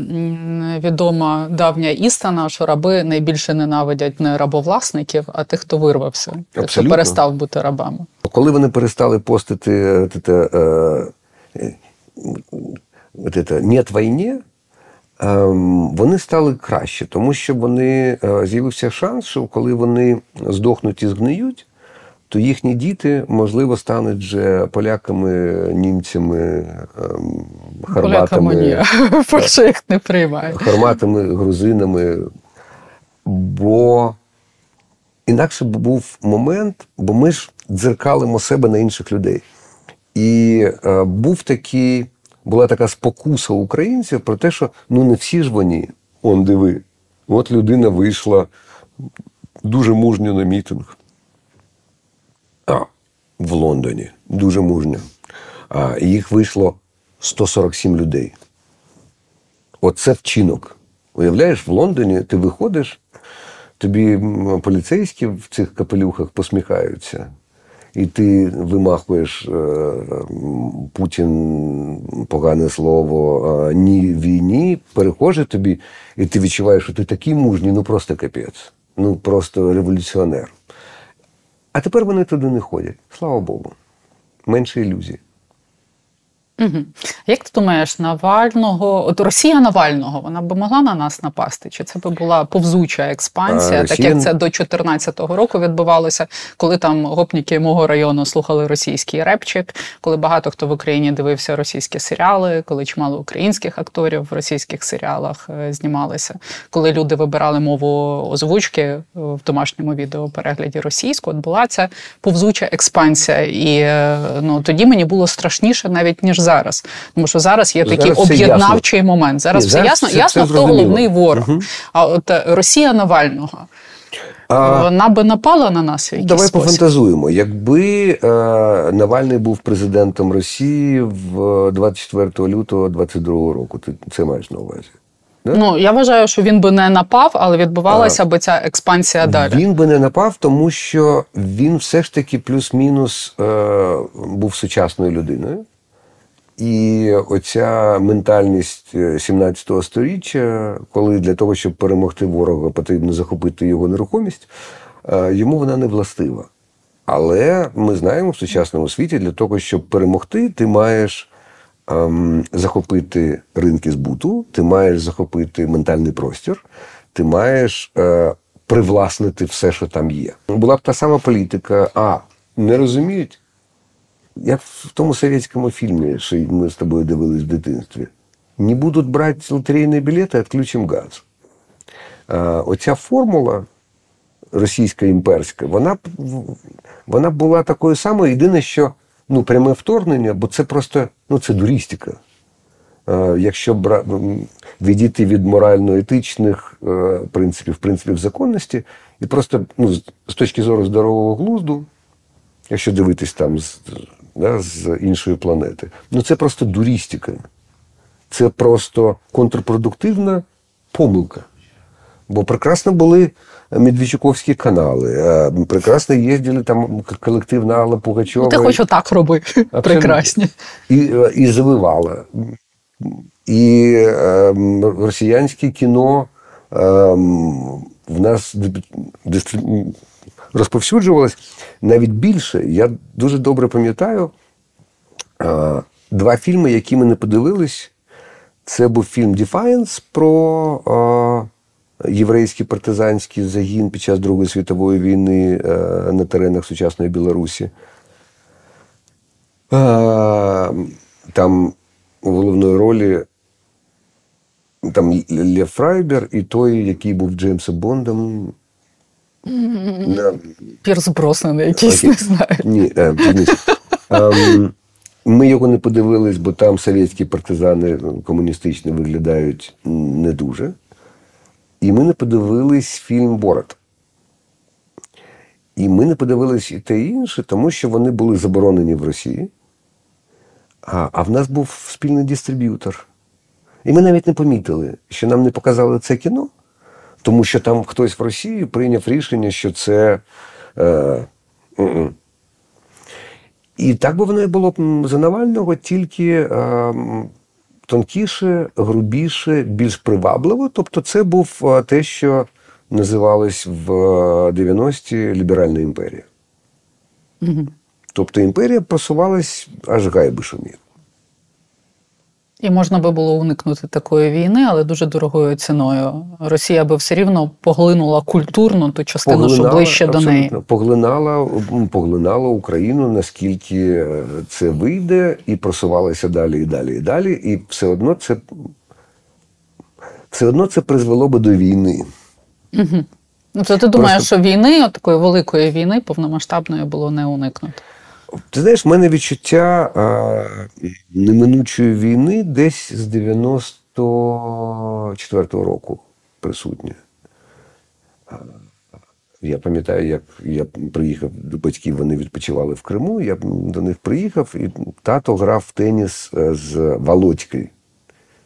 відома давня істина, що раби найбільше ненавидять не рабовласників, а тих, хто вирвався, хто перестав бути рабами. Коли вони перестали постити е, те, е, е, «Нет війні», вони стали краще, тому що вони е, з'явився шанс, що коли вони здохнуть і згниють, то їхні діти, можливо, стануть вже поляками, німцями, ем, хорватами. [LAUGHS] Хорватами, грузинами. Бо інакше був момент, бо ми ж дзеркалимо себе на інших людей. І е, був такий була така спокуса українців про те, що ну не всі ж вони, он диви. От людина вийшла дуже мужньо на мітинг. А, в Лондоні. Дуже мужньо. А їх вийшло 147 людей. Оце вчинок. Уявляєш, в Лондоні ти виходиш, тобі поліцейські в цих капелюхах посміхаються і ти вимахуєш е, Путін погане слово, ні війні, перехоже тобі, і ти відчуваєш, що ти такий мужній, ну просто капець, ну просто революціонер. А тепер вони туди не ходять. Слава Богу. Менше ілюзій. Угу. Як ти думаєш, Навального, от Росія Навального, вона б могла на нас напасти? Чи це б була повзуча експансія, а, так як це до 2014 року відбувалося, коли там гопніки мого району слухали російський репчик, коли багато хто в Україні дивився російські серіали, коли чимало українських акторів в російських серіалах е, знімалися, коли люди вибирали мову озвучки в домашньому відеоперегляді російську, от була ця повзуча експансія. І е, ну тоді мені було страшніше навіть ніж зараз. Тому що зараз є такий об'єднавчий момент. Зараз Ні, все ясно, це, ясно, це хто головний ворог. Угу. А от е, Росія Навального. А, Вона би напала на нас. в якийсь Давай спосіб. пофантазуємо. Якби е, Навальний був президентом Росії в 24 лютого 22 року, ти це маєш на увазі? Да? Ну я вважаю, що він би не напав, але відбувалася а, би ця експансія далі. Він би не напав, тому що він все ж таки плюс-мінус е, був сучасною людиною. І оця ментальність 17 е, століття, коли для того, щоб перемогти ворога, потрібно захопити його нерухомість, е, йому вона не властива. Але ми знаємо в сучасному світі, для того, щоб перемогти, ти маєш ем, захопити ринки збуту, ти маєш захопити ментальний простір, ти маєш е, привласнити все, що там є. Була б та сама політика, а не розуміють як в тому совєтському фільмі, що ми з тобою дивились в дитинстві, не будуть брати лотерейні білети, відключимо газ. Оця формула російська імперська, вона вона була такою самою. Єдине, що ну, пряме вторгнення, бо це просто ну, це дурістика. Якщо відійти від морально-етичних е, принципів, принципів законності, і просто ну, з точки зору здорового глузду, якщо дивитись там з да, з іншої планети. Ну це просто дурістика. Це просто контрпродуктивна помилка. Бо прекрасно були Медведчуковські канали, е, прекрасно їздили там колектив Алла Пугачова. Ну, ти хоч отак роби. Прекрасні. І і завивала. І е, росіянське кіно е, в нас розповсюджувалось навіть більше. Я дуже добре пам'ятаю два фільми, які ми не подивились. Це був фільм Defiance про єврейський партизанський загін під час Другої світової війни е, на теренах сучасної Білорусі. Там у головної ролі там Лев Фрайбер і той, який був Джеймсом Бондом. Пірс Броснен якийсь, не знаю. Ні, е, ем, Ми його не подивились, бо там совєтські партизани комуністичні виглядають не дуже. І ми не подивились фільм Борот. І ми не подивились і те і інше, тому що вони були заборонені в Росії. А а в нас був спільний дистриб'ютор. І ми навіть не помітили, що нам не показали це кіно, тому що там хтось в Росії прийняв рішення, що це. Е, і так би воно і було б за Навального, тільки е, тонкіше, грубіше, більш привабливо. Тобто, це був е, те, що називалось в 90-ті ліберальна імперія. Угу. Тобто імперія просувалась аж гайби шумів. І можна би було уникнути такої війни, але дуже дорогою ціною. Росія би все рівно поглинула культурну ту частину, поглинала, що ближче до неї. Поглинала, поглинала Україну, наскільки е, це вийде, і просувалася далі і далі і далі. І все одно це все одно це призвело би до війни. Угу. Ну, то ти думаєш, Просто... що війни, такої великої війни, повномасштабної було не уникнути? Ти знаєш, в мене відчуття а, неминучої війни десь з 94-го року присутнє. Я пам'ятаю, як я приїхав до батьків, вони відпочивали в Криму. Я до них приїхав, і тато грав в теніс е, з Володькою.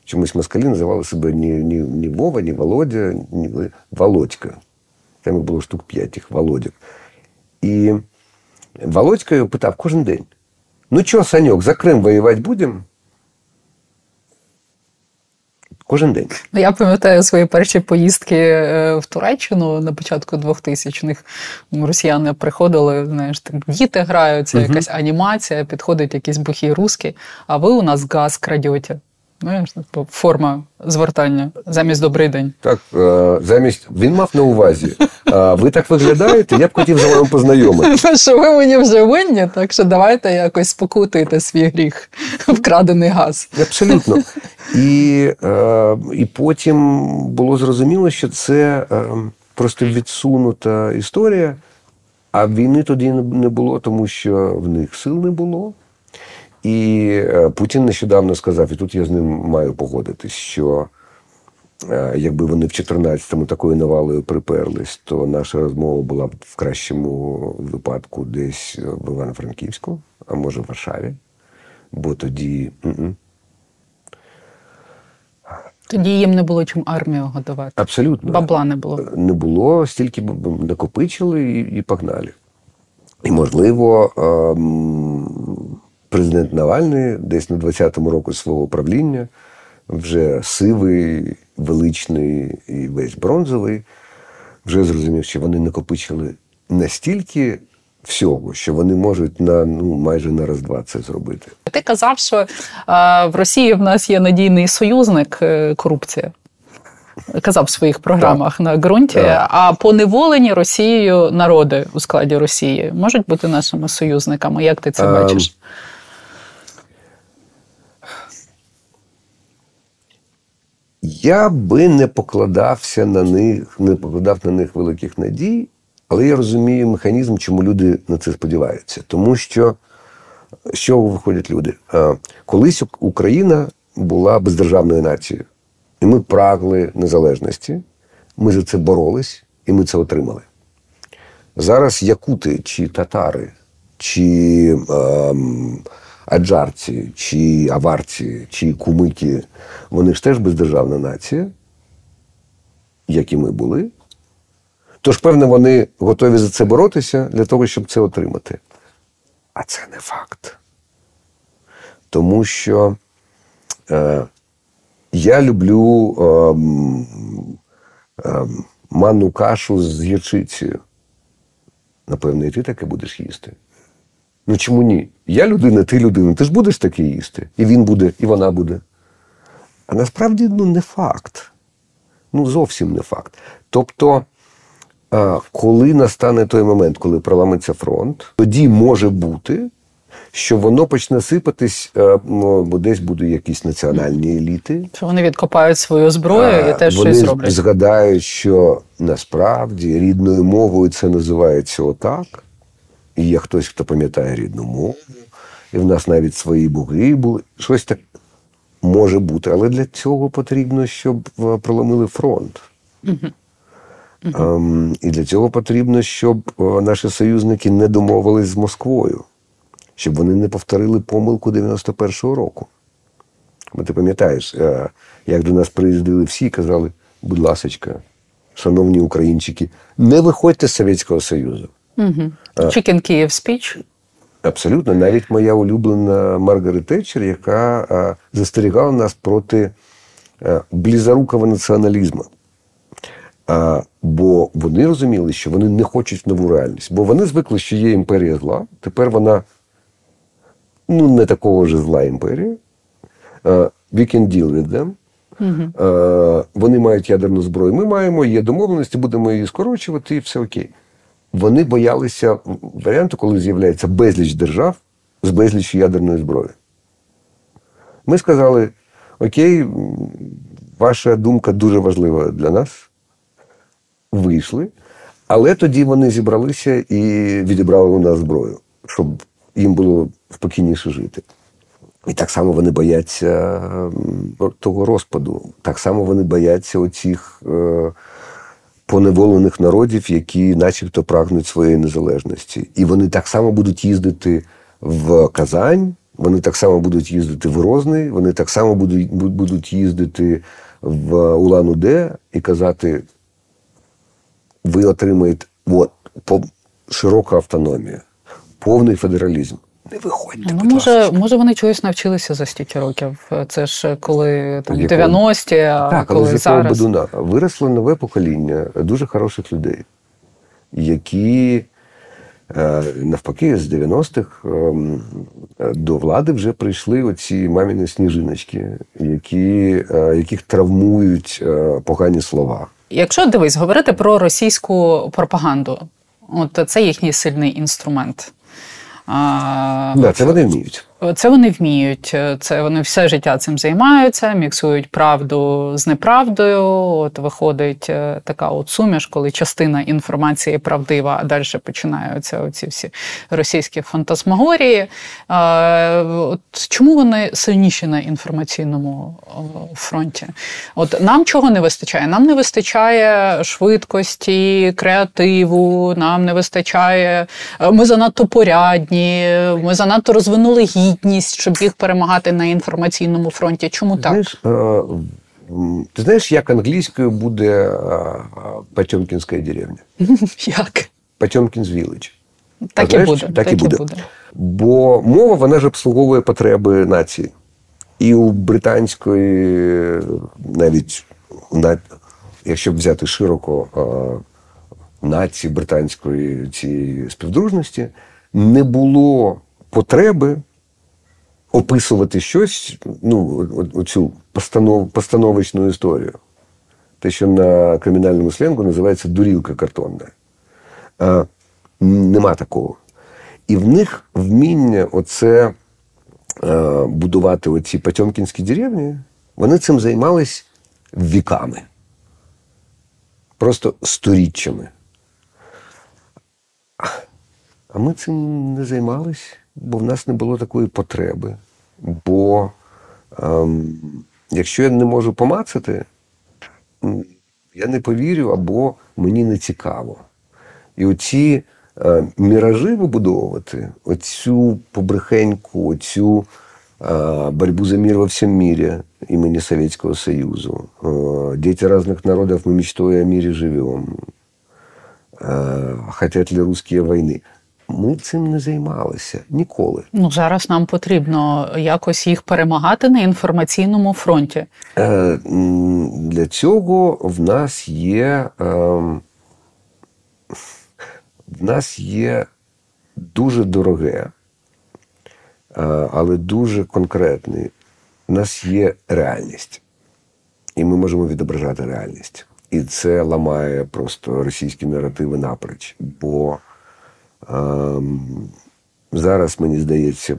Чомусь москалі називали себе ні ні, ні Вова, ні Володя, ні Володька. Там їх було штук п'ять тих Володяк. І Володька його питав кожен день: ну що, Саньок, за Крим воювати будемо? Кожен день. Ну, я пам'ятаю свої перші поїздки е, в Туреччину на початку 2000-х. Росіяни приходили, знаєш, так, діти граються, якась анімація, підходить якийсь бухий русський, а ви у нас газ крадете. Знаєш, типу, форма звертання замість добрий день. Так, е, замість він мав на увазі. Ви так виглядаєте, я б хотів з вами познайомитися. [LAUGHS] Що ви мені вже винні, так що давайте якось спокутуйте свій гріх, вкрадений газ. Абсолютно. І, е, І потім було зрозуміло, що це е, просто відсунута історія, а війни тоді не було, тому що в них сил не було. І е, Путін нещодавно сказав, і тут я з ним маю погодитись, що е, якби вони в 14-му такою навалою приперлись, то наша розмова була б в кращому випадку десь в Івано-Франківську, а може в Варшаві. Бо тоді. Тоді їм не було чим армію годувати. Абсолютно. Бабла не було. Не було, стільки б накопичили і і погнали. І, можливо, ем, президент Навальний десь на 20-му року свого правління, вже сивий, величний і весь бронзовий, вже зрозумів, що вони накопичили настільки. Всього, що вони можуть на ну майже на раз-два це зробити. Ти казав, що а, в Росії в нас є надійний союзник е, корупція. Казав в своїх програмах так. на ґрунті. Так. А поневолені Росією народи у складі Росії можуть бути нашими союзниками. Як ти це а, ем, бачиш? Я би не покладався на них, не покладав на них великих надій, але я розумію механізм, чому люди на це сподіваються. Тому що з чого виходять люди? Колись Україна була бездержавною нацією, і ми прагли незалежності, ми за це боролись і ми це отримали. Зараз якути чи татари, чи. Ем, аджарці, чи аварці, чи кумики, вони ж теж бездержавна нація. як і ми були. Тож, певно, вони готові за це боротися для того, щоб це отримати. А це не факт. Тому що е, я люблю е, е, манну кашу з гірчицею. Напевно, і ти таке будеш їсти. Ну чому ні? Я людина, ти людина, ти ж будеш таке їсти. І він буде, і вона буде. А насправді ну, не факт. Ну, зовсім не факт. Тобто, коли настане той момент, коли проламиться фронт, тоді може бути, що воно почне сипатись, е, бо десь будуть якісь національні еліти. Що вони відкопають свою зброю і теж щось роблять. Згадають, що насправді рідною мовою це називається отак. І є хтось, хто пам'ятає рідну мову, і в нас навіть свої боги були. Щось так може бути. Але для цього потрібно, щоб е, проломили фронт. Угу. І для цього потрібно, щоб е, наші союзники не домовились з Москвою щоб вони не повторили помилку 91-го року. Бо ти пам'ятаєш, е, як до нас приїздили всі і казали, будь ласочка, шановні українчики, не виходьте з Совєтського Союзу. Угу. Chicken Kyiv speech. Абсолютно, навіть моя улюблена Маргарет Тетчер, яка застерігала нас проти близорукого націоналізму. А, Бо вони розуміли, що вони не хочуть нову реальність. Бо вони звикли, що є імперія зла, тепер вона ну, не такого ж зла імперія. Uh, we can deal with them. Uh-huh. Uh, вони мають ядерну зброю. Ми маємо, є домовленості, будемо її скорочувати, і все окей. Вони боялися варіанту, коли з'являється безліч держав з безліч ядерної зброї. Ми сказали: Окей, ваша думка дуже важлива для нас. Вийшли, але тоді вони зібралися і відібрали у нас зброю, щоб їм було спокійніше жити. І так само вони бояться того розпаду. Так само вони бояться оцих е, поневолених народів, які начебто прагнуть своєї незалежності. І вони так само будуть їздити в Казань, вони так само будуть їздити в Розний, вони так само будуть будуть їздити в Улан-Удэ і казати: ви отримаєте от, по, широку автономію повний федералізм. Не виходьте. Ну, може, може, вони чогось навчилися за стільки років. Це ж коли там 90-ті, а так, коли але з зараз. Бедуна виросло нове покоління дуже хороших людей, які е, навпаки з 90-х ем, до влади вже прийшли оці маміні сніжиночки, які, е, яких травмують е, погані слова. Якщо дивись, говорити про російську пропаганду, от це їхній сильний інструмент. あだから束ねるに入れちゃ。Це вони вміють. Це вони все життя цим займаються, міксують правду з неправдою. От виходить е, така от суміш, коли частина інформації правдива, а далі починаються оці всі російські фантасмагорії. От Чому вони сильніші на інформаційному фронті? От нам чого не вистачає? Нам не вистачає швидкості, креативу, нам не вистачає. Е, ми занадто порядні, ми занадто розвинули гідність гідність, щоб їх перемагати на інформаційному фронті. Чому так? Знаєш, е, ти знаєш, як англійською буде е, Потьомкінська деревня? [LAUGHS] Як? Потьомкін's Village. Так і буде. Так, так і буде. буде. Бо мова вона ж обслуговує потреби нації. І у британської, навіть якщо взяти широко е, нації британської цієї співдружності, не було потреби описувати щось, ну, оцю постанов, постановочну історію. Те, що на кримінальному сленгу називається дурілка картонна. А, Нема такого. І в них вміння оце а, будувати оці Потьомкінські деревні, вони цим займались віками. Просто сторіччями. А ми цим не займались бо в нас не було такої потреби. Бо ем, якщо я не можу помацати, я не повірю або мені не цікаво. І оці е, міражі вибудовувати, оцю побрехеньку, оцю борьбу за мир во всем мире имени Советского Союза. Дети разных народов, мы мечтой о мире живем. Хотят ли русские войны? Ми цим не займалися ніколи. Ну зараз нам потрібно якось їх перемагати на інформаційному фронті. Е, Для цього в нас є е, в нас є дуже дороге, е, але дуже конкретне. У нас є реальність, і ми можемо відображати реальність. І це ламає просто російські наративи напроч. Бо зараз, мені здається,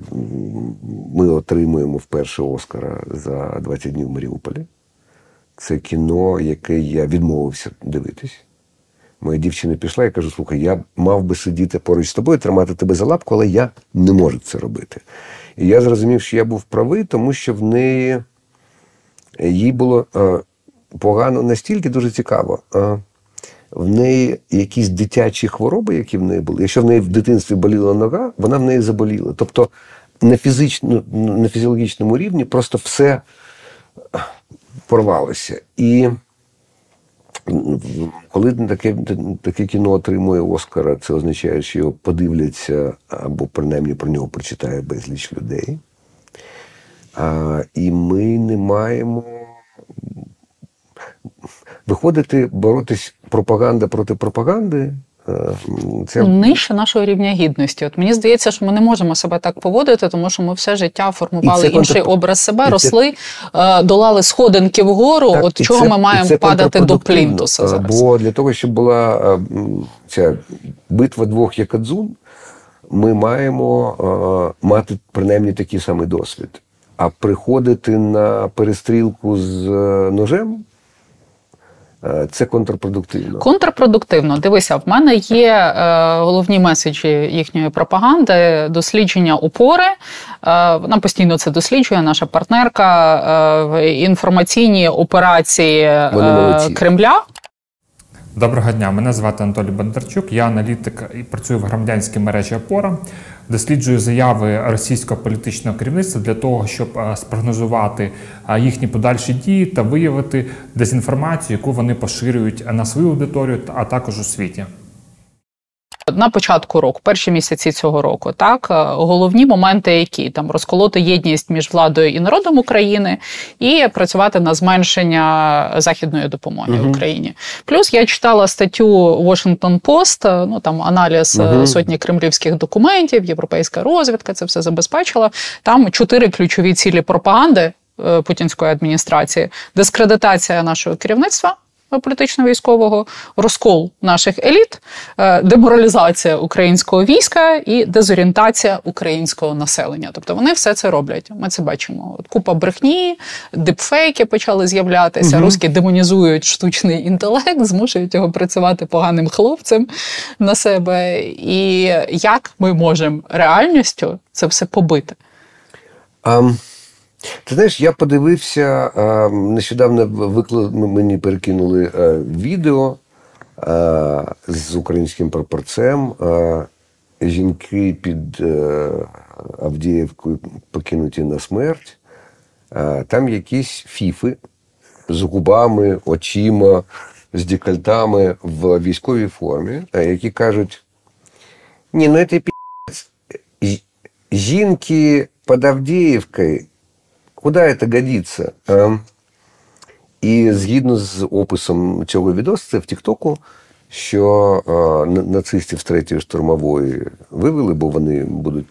ми отримуємо вперше Оскара за 20 днів в Маріуполі. Це кіно, яке я відмовився дивитись. Моя дівчина пішла і кажу: слухай, я мав би сидіти поруч з тобою, тримати тебе за лапку, але я не можу це робити. І я зрозумів, що я був правий, тому що в неї їй було е, погано настільки дуже цікаво. В неї якісь дитячі хвороби, які в неї були. Якщо в неї в дитинстві боліла нога, вона в неї заболіла. Тобто на фізично, на фізіологічному рівні просто все порвалося. І коли таке таке кіно отримує Оскара, це означає, що його подивляться або принаймні про нього прочитає безліч людей. А, І ми не маємо виходити, боротись пропаганда проти пропаганди. Е, це нижче нашого рівня гідності. От мені здається, що ми не можемо себе так поводити, тому що ми все життя формували інший контр... образ себе, і росли, це... долали сходинки вгору. Так, от чого це, ми маємо падати до плінтуса е, зараз? Бо для того, щоб була е, ця битва двох якадзун, ми маємо мати принаймні такий самий досвід. А приходити на перестрілку з ножем. Е, це контрпродуктивно. Контрпродуктивно. Дивися, в мене є е, головні меседжі їхньої пропаганди, дослідження опори. Е, вона постійно це досліджує. Наша партнерка е, в інформаційній операції е, Кремля. Доброго дня, мене звати Анатолій Бондарчук. Я аналітик і працюю в громадянській мережі Опора. Досліджую заяви російського політичного керівництва для того, щоб е, спрогнозувати е, їхні подальші дії та виявити дезінформацію, яку вони поширюють на свою аудиторію, а також у світі. На початку року, перші місяці цього року, так е, головні моменти, які там розколоти єдність між владою і народом України, і працювати на зменшення західної допомоги угу. Україні. Плюс я читала статтю Washington Post, ну там аналіз угу. сотні кремлівських документів, європейська розвідка, це все забезпечила. Там чотири ключові цілі пропаганди е, путінської адміністрації: дискредитація нашого керівництва політично-військового, розкол наших еліт, е, деморалізація українського війська і дезорієнтація українського населення. Тобто вони все це роблять. Ми це бачимо. От Купа брехні, дипфейки почали з'являтися. Угу. Руські демонізують штучний інтелект, змушують його працювати поганим хлопцем на себе. І як ми можемо реальністю це все побити? Um... Ти знаєш, я подивився, нещодавно виклад, мені перекинули відео з українським прапорцем. Жінки під е, Авдіївкою покинуті на смерть. Там якісь фіфи з губами, очима, з декольтами в військовій формі, які кажуть: ні, ну це пі***. Жінки під Авдіївкою куди це годиться? І згідно з описом цього відео, це в Тіктоку, що е, нацистів з третьої штурмової вивели, бо вони будуть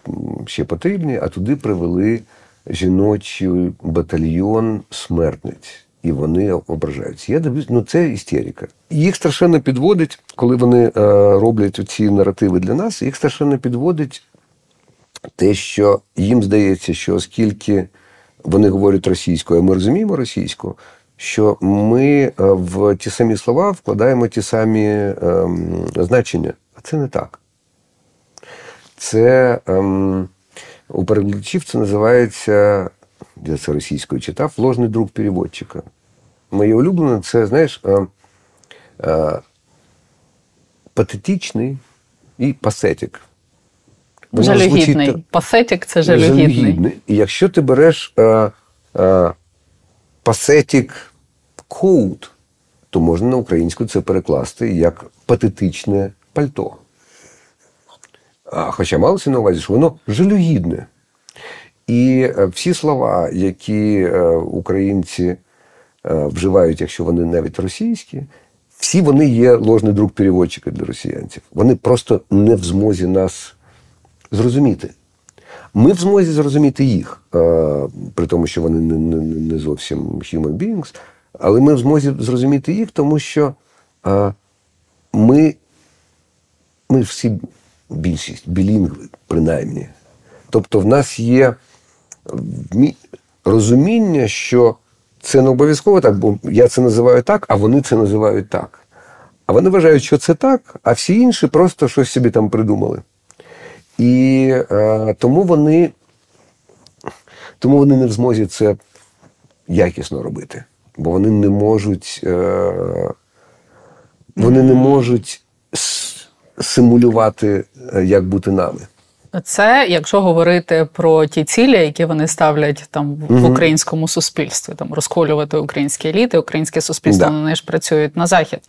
ще потрібні, а туди привели жіночий батальйон смертниць. І вони ображаються. Я дивлюсь, ну це істерика. Їх страшенно підводить, коли вони е, роблять ці наративи для нас, їх страшенно підводить те, що їм здається, що оскільки вони говорять російською, а ми розуміємо російську, що ми е, в ті самі слова вкладаємо ті самі ем, значення. А це не так. Це ем, у перекладачів це називається, я це російською читав, ложний друг переводчика. Моє улюблене це, знаєш, е, е, патетичний і пасетик. Жалюгідний. Звучить, Пасетік це жалюгідний. жалюгідний. І якщо ти береш е, е, пасетік коут, то можна на українську це перекласти як патетичне пальто. А, Хоча малося на увазі, що воно жалюгідне. І е, всі слова, які е, українці е, вживають, якщо вони навіть російські, всі вони є ложний друг переводчика для росіянців. Вони просто не в змозі нас зрозуміти. Ми в змозі зрозуміти їх, при тому, що вони не зовсім human beings, але ми в змозі зрозуміти їх, тому що ми ми всі більшість, білінгви, принаймні. Тобто в нас є розуміння, що це не обов'язково так, бо я це називаю так, а вони це називають так. А вони вважають, що це так, а всі інші просто щось собі там придумали. І е, тому вони тому вони не в змозі це якісно робити. Бо вони не можуть е, вони не можуть симулювати, е, як бути нами. Це якщо говорити про ті цілі, які вони ставлять там в угу. українському суспільстві, там розколювати українські еліти, українське суспільство, да. вони ж працюють на захід.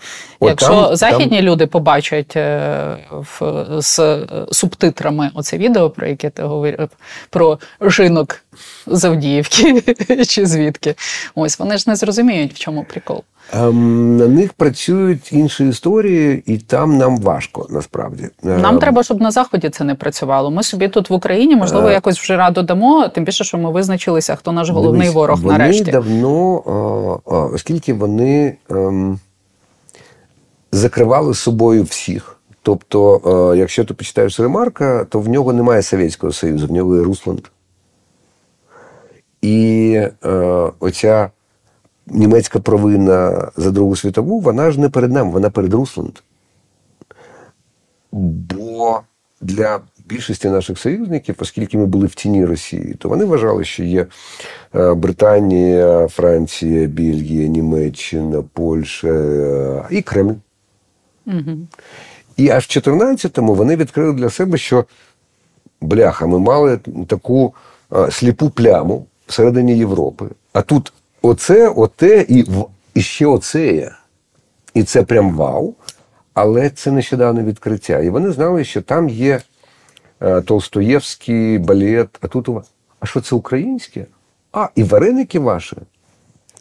От якщо там, західні там... люди побачать е, в, з е, субтитрами оце відео, про яке ти говорив, про жінок з Авдіївки [LAUGHS] чи звідки, ось вони ж не зрозуміють, в чому прикол. Ем, на них працюють інші історії, і там нам важко насправді. Нам ем, треба, щоб на заході це не працювало. Ми собі тут в Україні, можливо, е, якось вже раду дамо. Тим більше, що ми визначилися, хто наш головний Дивись, ворог вони нарешті. Вони давно, оскільки вони ем, закривали собою всіх. Тобто, е, якщо ти почитаєш ремарка, то в нього немає Совєтського Союзу, в нього є Русланд. І е, оця німецька провина за Другу світову, вона ж не перед нами, вона перед Русланд. Бо для більшості наших союзників, оскільки ми були в тіні Росії, то вони вважали, що є е, Британія, Франція, Бельгія, Німеччина, Польща е, і Кремль. Угу. І аж в 14-му вони відкрили для себе, що бляха, ми мали таку е, сліпу пляму всередині Європи. А тут Оце, оте і і ще оце є. І це прям вау. Але це нещодавне відкриття. І вони знали, що там є е, Толстоєвський балет, а тут у вас. А що це українське? А, і вареники ваші,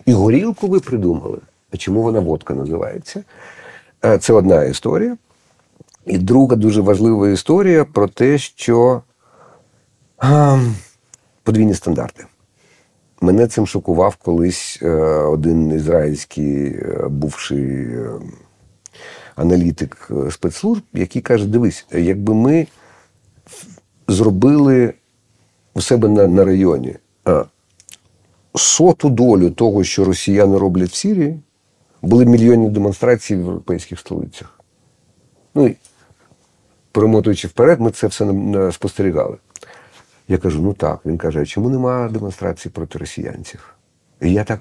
і горілку ви придумали. А чому вона водка називається? Е, це одна історія. І друга дуже важлива історія про те, що е, подвійні стандарти. Мене цим шокував колись е, один ізраїльський е, бувший е, аналітик спецслужб, який каже: дивись, якби ми зробили у себе на, на районі соту долю того, що росіяни роблять в Сирії, були мільйонні демонстрації в європейських столицях. Ну перемотуючи вперед, ми це все спостерігали. Я кажу, ну так. Він каже, а чому нема демонстрації проти росіянців? І я так.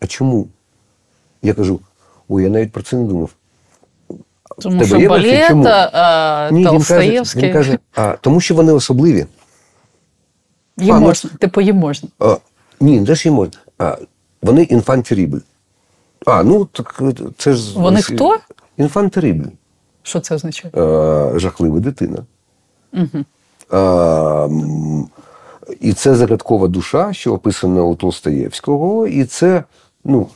А чому? Я кажу, ой, я навіть про це не думав. Тому що балет, чому? А, Ні, він каже, він каже, а, тому що вони особливі. Їм а, ну, можна, ну, типу їм можна. А, Ні, не ж їм можна. А, Вони інфантерібль. А, ну так це ж. Вони хто? Інфантерібль. Що це означає? А, Жахлива дитина. Угу. І це загадкова душа, що описана у Толстоєвського, і це, ну.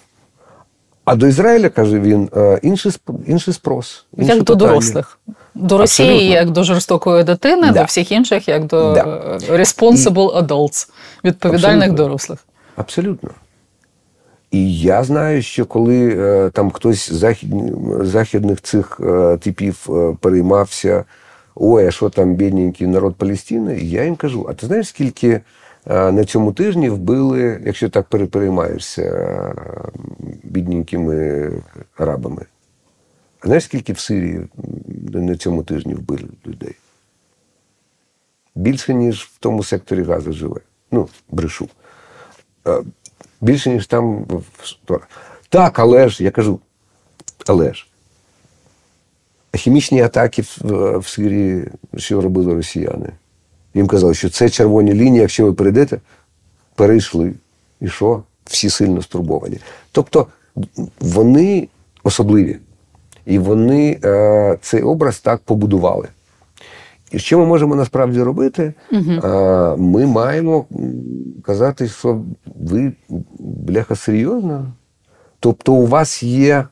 А до Ізраїля, каже він, інший інший спрос. Інші як питання. до дорослих. До Росії Абсолютно. як до жорстокої дитини, да. до всіх інших, як до да. responsible adults, відповідальних Абсолютно. дорослих. Абсолютно. І я знаю, що коли е, там хтось з західних цих е, типів е, переймався ой, а що там бідненький народ Палестини? І я їм кажу: а ти знаєш, скільки на цьому тижні вбили, якщо так переймаєшся бідненькими арабами? А знаєш, скільки в Сирії на цьому тижні вбили людей? Більше, ніж в тому секторі Газу живе. Ну, брешу. Більше, ніж там. Так, але ж, я кажу, але ж. Хімічні атаки в, в Сирії, що робили росіяни. Їм казали, що це червоні лінії, якщо ви перейдете, перейшли. І що? Всі сильно стурбовані. Тобто вони особливі. І вони е, цей образ так побудували. І що ми можемо насправді робити? Угу. Е, ми маємо казати, що ви, бляха, серйозно. Тобто, у вас є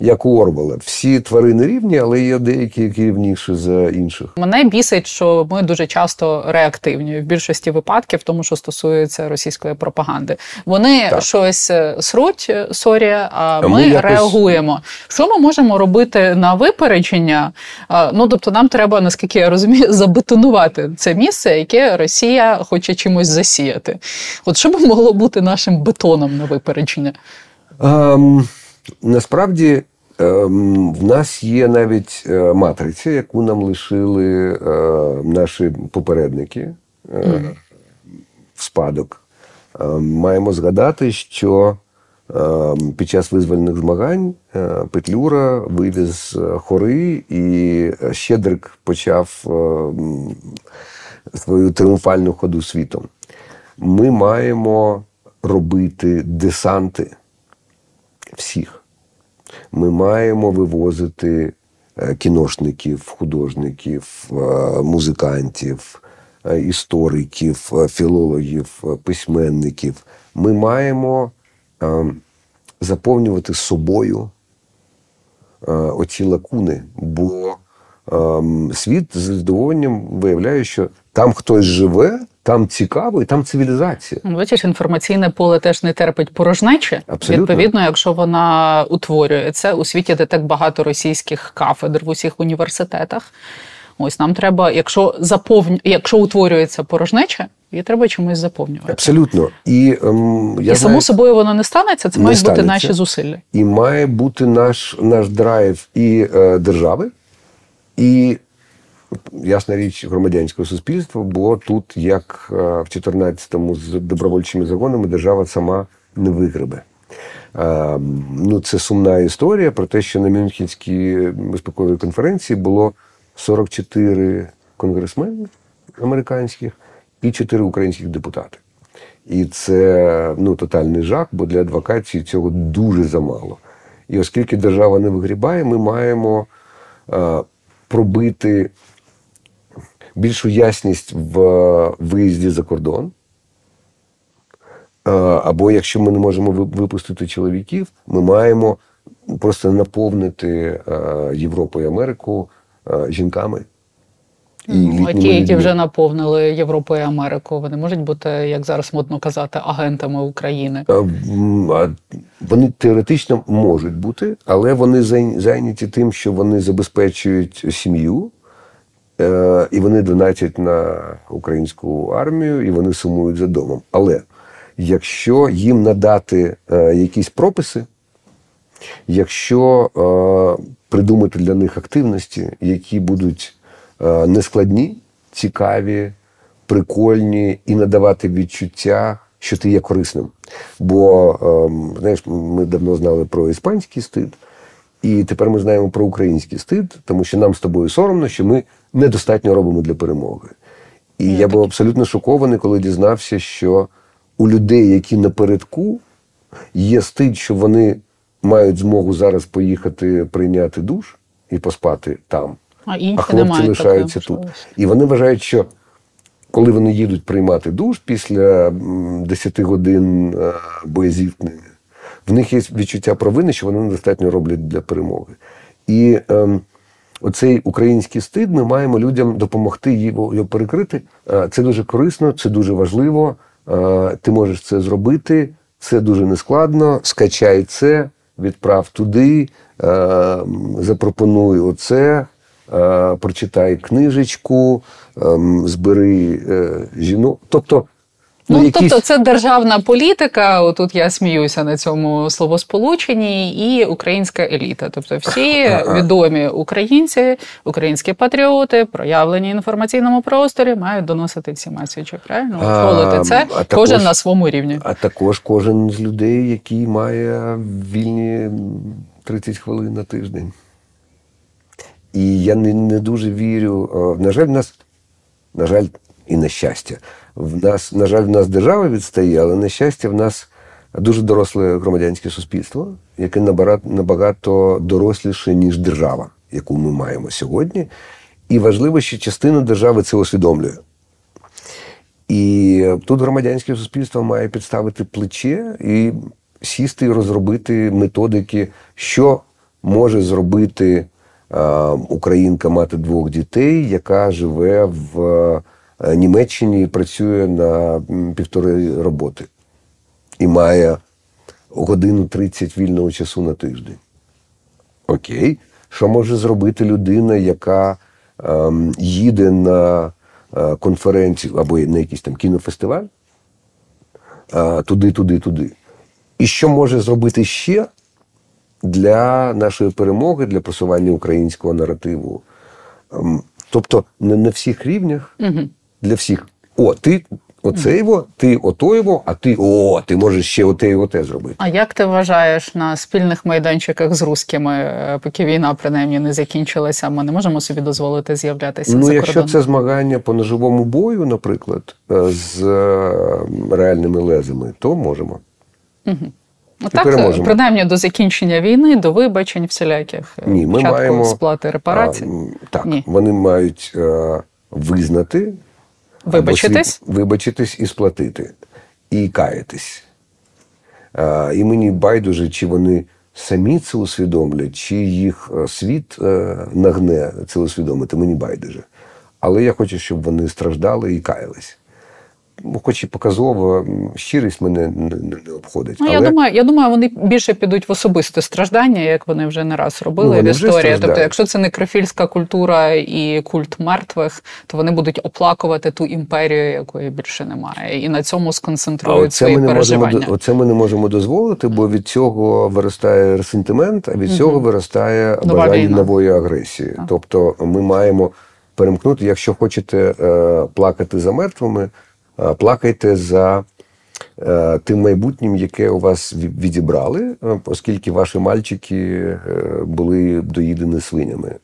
як у Орвела. Всі тварини рівні, але є деякі, які рівніші за інших. Мене бісить, що ми дуже часто реактивні в більшості випадків, тому що стосується російської пропаганди. Вони так. щось е, сруть, е, sorry, а ми, ми якось... реагуємо. Що ми можемо робити на випередження? Ну тобто, нам треба, наскільки я розумію, [LAUGHS] забетонувати це місце, яке Росія хоче чимось засіяти. От що б могло бути нашим бетоном на випередження? Um... Насправді ем, в нас є навіть е, матриця, яку нам лишили е, наші попередники mm. в спадок. Ем, маємо згадати, що ем, під час визвольних змагань Петлюра вивіз хори, і Щедрик почав свою тріумфальну ходу світом. Ми маємо робити десанти всіх. Ми маємо вивозити е, кіношників, художників, е, музикантів, е, істориків, філологів, письменників. Ми маємо заповнювати собою оці лакуни, бо світ з задоволенням виявляє, що там хтось живе, там цікаво і там цивілізація. Ну, бачиш, інформаційне поле теж не терпить порожнечі. Абсолютно. Відповідно, якщо вона утворюється у світі, де так багато російських кафедр в усіх університетах. Ось нам треба, якщо заповню, якщо утворюється порожнеча, її треба чимось заповнювати. Абсолютно. І ем, я і само собою воно не станеться. Це не мають станеться. бути наші зусилля. І має бути наш наш драйв і е, держави, і ясна річ громадянського суспільства було тут, як е, в 14-му з добровольчими загонами держава сама не вигребе. Е, ну, Це сумна історія про те, що на Мюнхенській безпековій конференції було 44 конгресмени американських і 4 українських депутати. І це ну, тотальний жах, бо для адвокації цього дуже замало. І оскільки держава не вигрібає, ми маємо е, пробити більшу ясність в виїзді за кордон. Або якщо ми не можемо випустити чоловіків, ми маємо просто наповнити Європу і Америку жінками. І ну, ті, які вже наповнили Європу і Америку, вони можуть бути, як зараз модно казати, агентами України. Вони теоретично можуть бути, але вони зайняті тим, що вони забезпечують сім'ю. Е, і вони донатять на українську армію, і вони сумують за домом. Але якщо їм надати е, якісь прописи, якщо е, придумати для них активності, які будуть нескладні, цікаві, прикольні і надавати відчуття, що ти є корисним. Бо ем, знаєш, ми давно знали про іспанський стид. І тепер ми знаємо про український стид, тому що нам з тобою соромно, що ми недостатньо робимо для перемоги. І я був абсолютно шокований, коли дізнався, що у людей, які напередку, є стид, що вони мають змогу зараз поїхати прийняти душ і поспати там, а, інші а хлопці лишаються тут. І вони вважають, що коли вони їдуть приймати душ після 10 годин е, боєзіткнення, в них є відчуття провини, що вони недостатньо роблять для перемоги. І ем, оцей український стид ми маємо людям допомогти його перекрити. Е, це дуже корисно, це дуже важливо. Е, ти можеш це зробити, це дуже нескладно. Скачай це, відправ туди, е, запропонуй оце. Прочитай книжечку, ем, збери жінок. Тобто Ну, ну, якісь... тобто, це державна політика. Отут я сміюся на цьому словосполученні, і українська еліта. Тобто, всі відомі українці, українські патріоти, проявлені в інформаційному просторі, мають доносити всі меседжі. Правильно Очолити це а також, кожен на своєму рівні. А також кожен з людей, який має вільні 30 хвилин на тиждень. І я не не дуже вірю. На жаль, в нас, на жаль, і на щастя. В нас, на жаль, в нас держава відстає, але на щастя, в нас дуже доросле громадянське суспільство, яке набагато доросліше, ніж держава, яку ми маємо сьогодні. І важливо, що частина держави це усвідомлює. І тут громадянське суспільство має підставити плече і сісти і розробити методики, що може зробити українка мати двох дітей, яка живе в е, Німеччині і працює на півтори роботи і має годину 30 вільного часу на тиждень. Окей, що може зробити людина, яка ем, їде на е, конференцію або на якийсь там кінофестиваль? Е, туди, туди, туди. І що може зробити ще для нашої перемоги, для просування українського наративу? Ем, тобто не на всіх рівнях, угу. Для всіх. О, ти Оце його, ти ото його, а ти о, ти можеш ще оте і оте зробити. А як ти вважаєш на спільних майданчиках з рускими, е, поки війна принаймні не закінчилася, ми не можемо собі дозволити з'являтися? Ну, за якщо це змагання по ножовому бою, наприклад, е, з е, реальними лезами, то можемо. Угу. Так, принаймні до закінчення війни, до вибачень всіляких Ні, ми маємо сплати репарацій. А, так, Ні. вони мають е, визнати. Вибачитись? Або вибачитись і сплатити, і каятись. А, І мені байдуже, чи вони самі це усвідомлять, чи їх е, світ е, нагне це усвідомити, мені байдуже. Але я хочу, щоб вони страждали і каялись. Ну, хоч і показово, щирість мене не, не обходить. Ну, Але... Я думаю, я думаю, вони більше підуть в особисте страждання, як вони вже не раз робили ну, в історії. Тобто, якщо це некрофільська культура і культ мертвих, то вони будуть оплакувати ту імперію, якої більше немає, і на цьому сконцентрують свої ми переживання. Можемо, оце ми не можемо дозволити, бо від цього виростає ресентимент, а від угу. цього виростає бажання нової агресії. А. Тобто, ми маємо перемкнути, якщо хочете е, плакати за мертвими плакайте за е, тим майбутнім, яке у вас відібрали, е, оскільки ваші мальчики е, були доїдені свинями.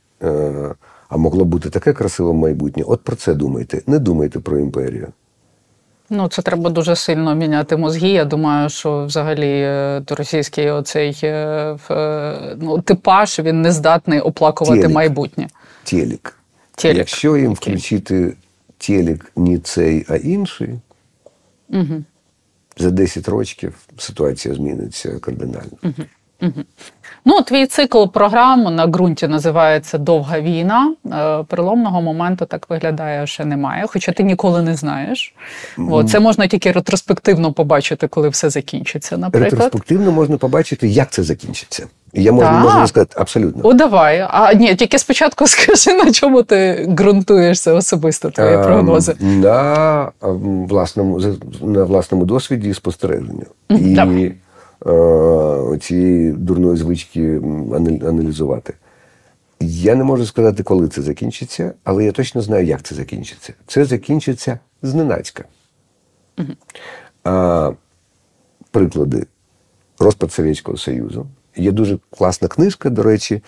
А могло бути таке красиве майбутнє. От про це думайте. Не думайте про імперію. Ну, це треба дуже сильно міняти мозги. Я думаю, що взагалі російський оцей ну, типаж він не здатний оплакувати Телік. майбутнє. Телік. Телік. Якщо їм включити телек не цей, а інший, угу. за 10 років ситуація зміниться кардинально. Угу. Угу. Ну, твій цикл програм на ґрунті називається Довга війна. Е, переломного моменту так виглядає, ще немає, хоча ти ніколи не знаєш. О, це можна тільки ретроспективно побачити, коли все закінчиться. Наприклад, ретроспективно можна побачити, як це закінчиться. Я можу, можу сказати абсолютно. О, давай. А ні, тільки спочатку [LAUGHS] скажи, на чому ти ґрунтуєшся особисто твої а, прогнози? На власному на власному досвіді і спостереженню. І е, цієї дурної звички аналізувати. Я не можу сказати, коли це закінчиться, але я точно знаю, як це закінчиться. Це закінчиться зненацька. Угу. А, Приклади розпад Совєтського Союзу. Є дуже класна книжка, до речі,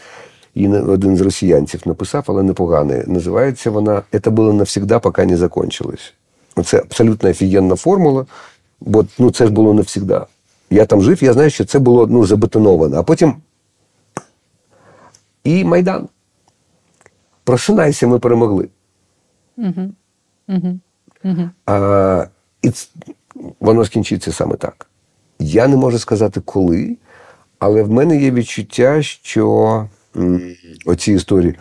її один з росіянців написав, але непоганий. Називається вона «Это було навсегда, поки не закончилось». Це абсолютно офігенна формула, бо ну, це ж було навсегда. Я там жив, я знаю, що це було ну, забетоновано. А потім і Майдан. Просинайся, ми перемогли. Угу. Угу. Угу. А, І воно скінчиться саме так. Я не можу сказати, коли. Але в мене є відчуття, що оці історії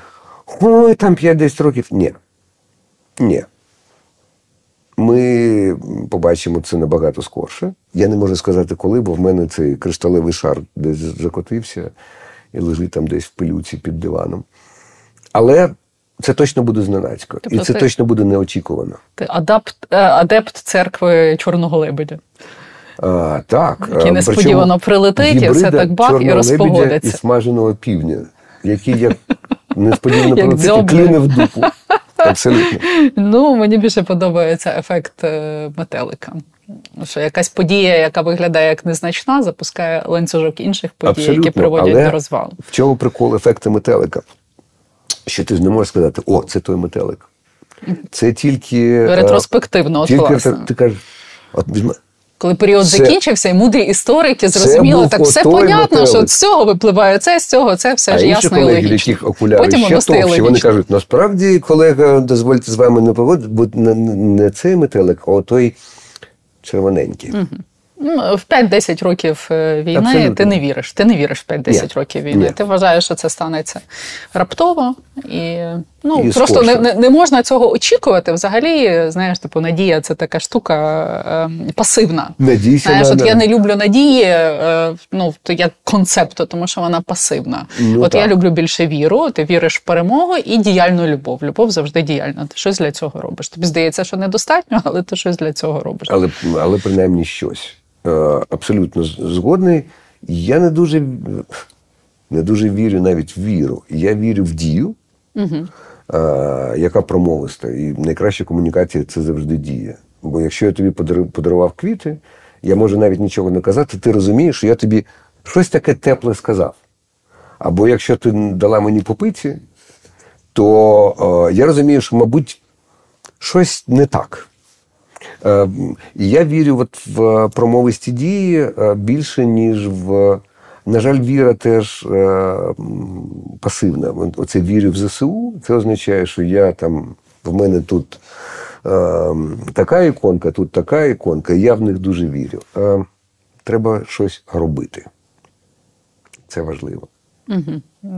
ой, там 5-10 років. Ні. Ні. Ми побачимо це набагато скорше. Я не можу сказати, коли, бо в мене цей кришталевий шар десь закотився і лежить там десь в пилюці під диваном. Але це точно буде зненацько. Тобто і це ти, точно буде неочікувано. Ти адапт, е, адепт церкви Чорного Лебедя. Так. Який несподівано прилетить, і все так бах і розпогодиться. І смаженого півня, який як [LAUGHS] несподівано прилетить і клюне в дупу. Абсолютно. Ну, мені більше подобається ефект е, метелика. Що якась подія, яка виглядає як незначна, запускає ланцюжок інших подій, Абсолютно. які приводять Але до розвалу. В чому прикол ефекту метелика? що ти ж не можеш сказати, о, це той метелик. Це тільки е, ретроспективно. от тільки власне. ти кажеш, от. Коли період Це- закінчився, і мудрі історики зрозуміли, так все понятно, що з цього випливає це, з цього це, все а ж ясно і колеги, в логічно. яких окуляри Потім ще товщі, вони кажуть, насправді, колега, дозвольте з вами не погодити, бо не, не цей метелик, а той червоненький. Ну, В 5-10 років е, війни Абсолютно. ти не віриш. Ти не віриш в 5-10 Ні. років війни. Ні. Ти вважаєш, що це станеться раптово, і ну І просто не, не, не можна цього очікувати. Взагалі, знаєш, типу, надія це така штука е, пасивна. Надійся Знаєш, на- от на- я не люблю надії, е, ну то як концепту, тому що вона пасивна. Ну, от я люблю більше віру. Ти віриш в перемогу і діяльну любов. Любов завжди діяльна. Ти щось для цього робиш. Тобі здається, що недостатньо, але ти щось для цього робиш. Але, але принаймні щось. Е, Абсолютно згодний. Я не дуже, не дуже вірю навіть в віру. Я вірю в дію, е, яка промовиста. І найкраща комунікація це завжди дія. Бо якщо я тобі подарував квіти, я можу навіть нічого не казати, ти розумієш, що я тобі щось таке тепле сказав. Або якщо ти дала мені попиті, то е, я розумію, що, мабуть, щось не так. Е, І я вірю от в промовисті дії е, більше, ніж в. На жаль, віра теж е, пасивна. Оце вірю в ЗСУ. Це означає, що я там в мене тут е, така іконка, тут така іконка, я в них дуже вірю. Е, треба щось робити. Це важливо.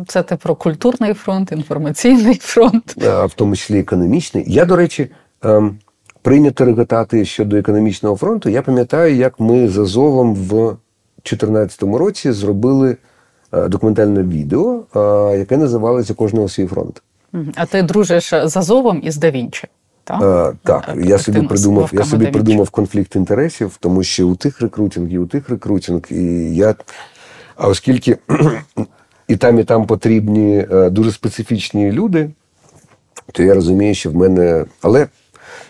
Це ти про культурний фронт, інформаційний фронт. а в тому числі економічний. Я, до речі, ем, прийнято реготати щодо економічного фронту. Я пам'ятаю, як ми з Азовом в 2014 році зробили е, документальне відео, е, яке називалося Кожного свій фронт. А ти дружиш з Азовом і з Да Вінчі. Так, Е, так, Е, я собі придумав, я собі придумав конфлікт інтересів, тому що у тих рекрутинг, і у тих рекрутинг, і я. А оскільки [CLEARS THROAT] і там, і там потрібні дуже специфічні люди, то я розумію, що в мене. Але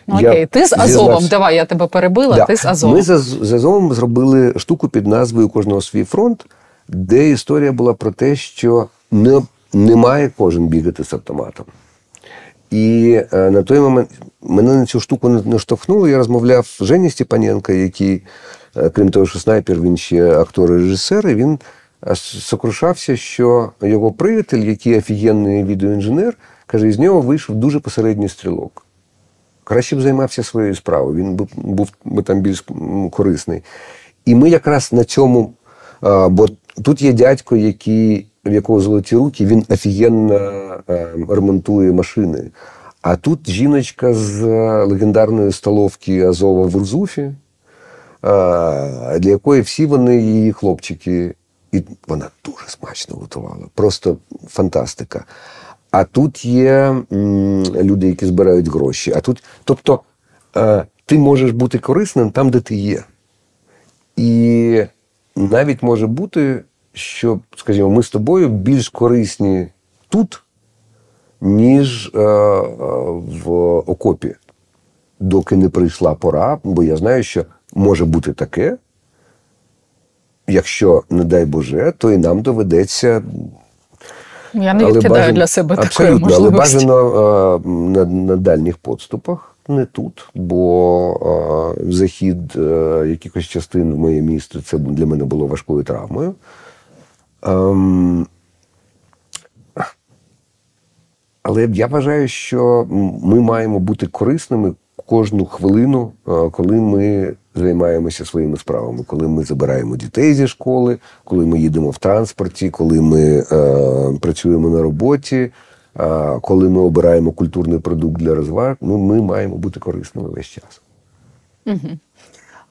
Ну, я окей, ти з Азовом. зізнався- Давай, я тебе перебила, Да. ти з Азовом. Ми з, з Азовом зробили штуку під назвою Кожного свій фронт, де історія була про те, що не, не має кожен бігати з автоматом. І е, на той момент мене на цю штуку не наштовхнуло. Я розмовляв з Жені Степаненко, який, е, крім того, що снайпер, він ще актор і режисер, і він е, сокрушався, що його приятель, який офігенний відеоінженер, каже, із нього вийшов дуже посередній стрілок. Краще б займався своєю справою, він був, був би там більш корисний. І ми якраз на цьому, бо тут є дядько, який, в якого золоті руки, він офігенно ремонтує машини. А тут жіночка з е, легендарної столовки Азова в Урзуфі, для якої всі вони її хлопчики. І вона дуже смачно готувала. Просто фантастика. А тут є люди, які збирають гроші. А тут, тобто, е, ти можеш бути корисним там, де ти є. І навіть може бути, що, скажімо, ми з тобою більш корисні тут, ніж е, е, в окопі, доки не прийшла пора, бо я знаю, що може бути таке. Якщо, не дай Боже, то і нам доведеться Я не але відкидаю бажано- для себе такої абсолютно, але бажано е, на, на дальніх подступах, не тут, бо е, захід е, якихось частин в моє місто це для мене було важкою травмою. Ем, але я вважаю, що ми маємо бути корисними кожну хвилину, коли ми займаємося своїми справами, коли ми забираємо дітей зі школи, коли ми їдемо в транспорті, коли ми е, працюємо на роботі, е, коли ми обираємо культурний продукт для розваг. Ну, ми маємо бути корисними весь час.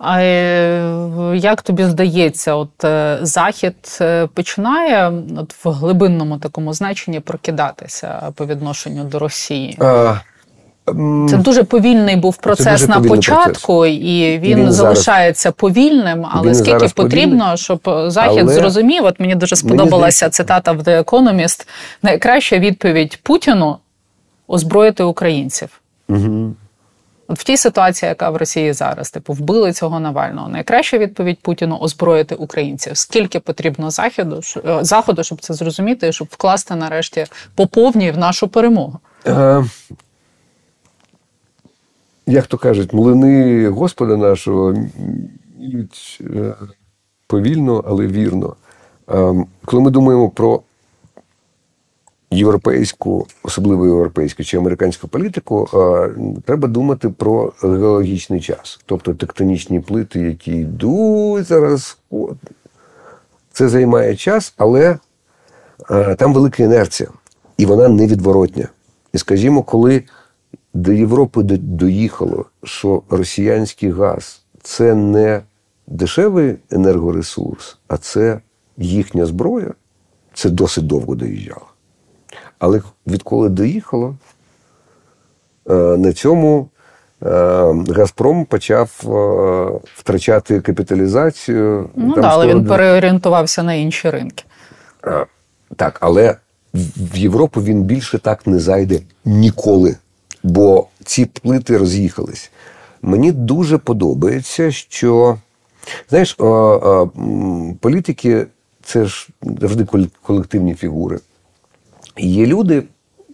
А е, як тобі здається, от е, захід е, починає от в глибинному такому значенні прокидатися по відношенню до Росії? А, Це дуже повільний був процес на повільний початку, і він, Він зараз- залишається повільним. Але Він скільки зараз потрібно, щоб Захід Але зрозумів? От мені дуже сподобалася цитата в The Economist. Найкраща відповідь Путіну озброїти українців. Угу. От в тій ситуації, яка в Росії зараз, типу, вбили цього Навального. Найкраща відповідь Путіну озброїти українців. Скільки потрібно заходу, е, заходу, щоб це зрозуміти, щоб вкласти нарешті по повній в нашу перемогу? Е, Як то кажуть, млини Господа нашого е, повільно, але вірно. Е, коли ми думаємо про європейську, особливо європейську чи американську політику, треба думати про геологічний час, тобто тектонічні плити, які йдуть зараз. Це займає час, але там велика інерція, і вона невідворотня. І скажімо, коли до Європи доїхало, що росіянський газ це не дешевий енергоресурс, а це їхня зброя, це досить довго доїжджало. Але відколи доїхало, е, на цьому е, Газпром почав е, втрачати капіталізацію. Ну так, але він переорієнтувався на інші ринки. Так, але в Європу він більше так не зайде ніколи, бо ці плити роз'їхались. Мені дуже подобається, що знаєш, політики це ж завжди колективні фігури. Є люди,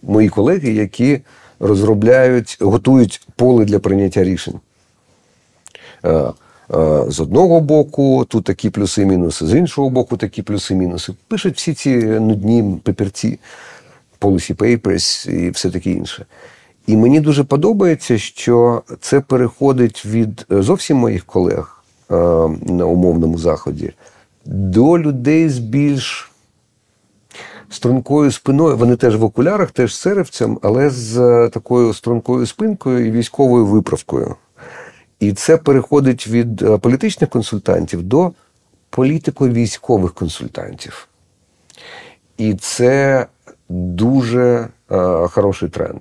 мої колеги, які розробляють, готують поле для прийняття рішень. Е, е, з одного боку, тут такі плюси-мінуси, з іншого боку, такі плюси-мінуси. Пишуть всі ці нудні папірці, policy papers і все таке інше. І мені дуже подобається, що це переходить від зовсім моїх колег е, на умовному заході до людей з більш стрункою спиною. Вони теж в окулярах, теж серевцем, але з е, такою стрункою спинкою і військовою виправкою. І це переходить від е, політичних консультантів до політико-військових консультантів. І це дуже е, хороший тренд.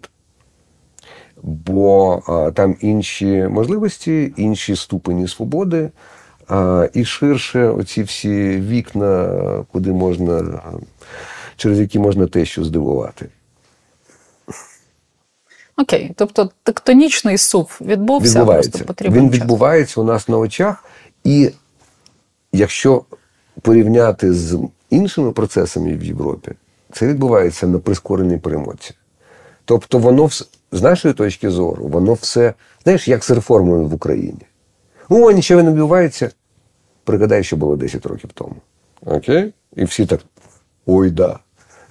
Бо там інші можливості, інші ступені свободи, і ширше оці всі вікна, куди можна через які можна те, що здивувати. Окей, тобто тектонічний сув відбувся, відбувається. просто потрібен Він час. відбувається у нас на очах, і якщо порівняти з іншими процесами в Європі, це відбувається на прискореній перемоці. Тобто, воно з нашої точки зору, воно все, знаєш, як з реформою в Україні. О, нічого не відбувається. Пригадай, що було 10 років тому. Окей? І всі так. Ой, да.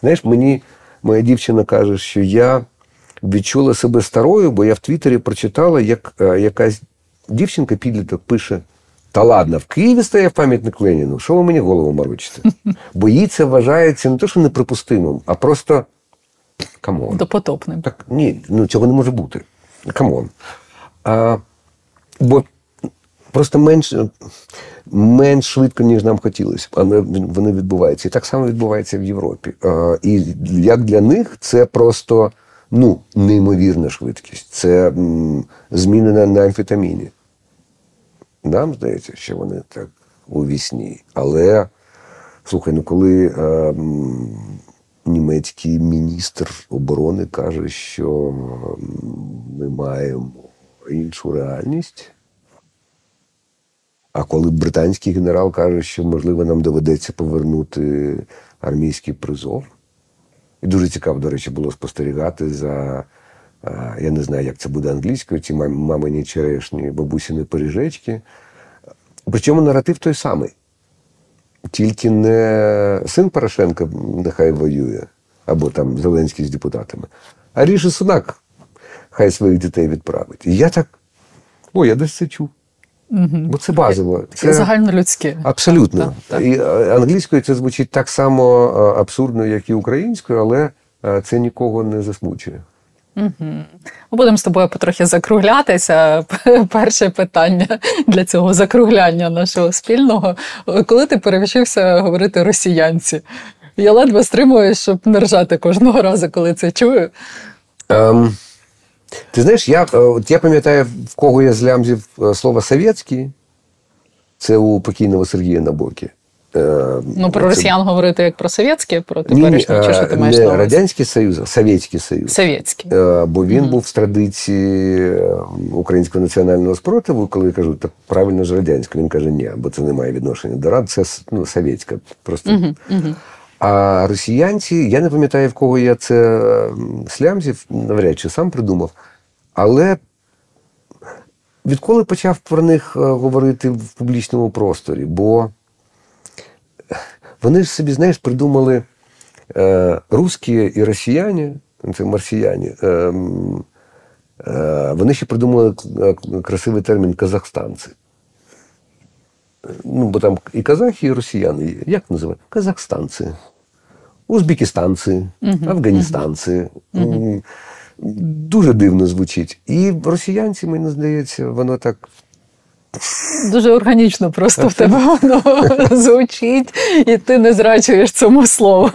Знаєш, мені моя дівчина каже, що я відчула себе старою, бо я в Твіттері прочитала, як е, якась дівчинка підліток пише: Та ладно, в Києві стояв пам'ятник Леніну, що ви мені голову морочите? [LAUGHS] Бо їй це вважається не те, що неприпустимим, а просто come on. Допотопним. Так, ні, ну цього не може бути. Come on. А, Бо просто менш менш швидко, ніж нам хотілося, але вони відбуваються. І так само відбувається в Європі. І як для них це просто ну, неймовірна швидкість. Це зміни на, на амфетаміні. Нам здається, що вони так у вісні. Але слухай, ну коли е, німецький міністр оборони каже, що ми маємо іншу реальність. А коли британський генерал каже, що, можливо, нам доведеться повернути армійський призов. І дуже цікаво, до речі, було спостерігати за, я не знаю, як це буде англійською, ці мамині черешні бабусіни пиріжечки. Причому наратив той самий. Тільки не син Порошенка нехай воює, або там Зеленський з депутатами, а Ріші Сунак хай своїх дітей відправить. І я так, о, я десь це чув. Угу. Бо це базово. Це загальнолюдське. Абсолютно. Так, так. І е, англійською це звучить так само е, абсурдно, як і українською, але е, це нікого не засмучує. Угу. Будемо з тобою потрохи закруглятися. [LAUGHS] Перше питання для цього закругляння нашого спільного. Коли ти перевчився говорити росіянці? Я ледве стримую, щоб не ржати кожного разу, коли це чую. Um... Ти знаєш, я е, от я пам'ятаю, в кого я злямзів е, слово совєтський, це у покійного Сергія Набокі. Е, ну, про це... росіян говорити як про совєтське, про теперішнє, чи що ти маєш не на увазі? Радянський Союз, а Совєтський Союз. Совєтський. Бо він mm був з традиції українського національного спротиву, коли я кажу, так правильно ж радянська. Він каже, ні, бо це не має відношення до рад, це ну, совєтська. Просто. Mm-hmm. Mm-hmm. А росіянці, я не пам'ятаю, в кого я це слямзів, навряд чи сам придумав, але відколи почав про них говорити в публічному просторі, бо вони ж собі, знаєш, придумали е, русські і росіяни, це марсіяни, е, е, вони ще придумали е, красивий термін казахстанці. Ну, бо там і казахи, і росіяни є. Як називають? Казахстанці, узбекистанці, афганістанці. Угу. Дуже дивно звучить. І росіянці, мені здається, воно так Дуже органічно просто в тебе воно звучить, і ти не зрачуєш цьому слову.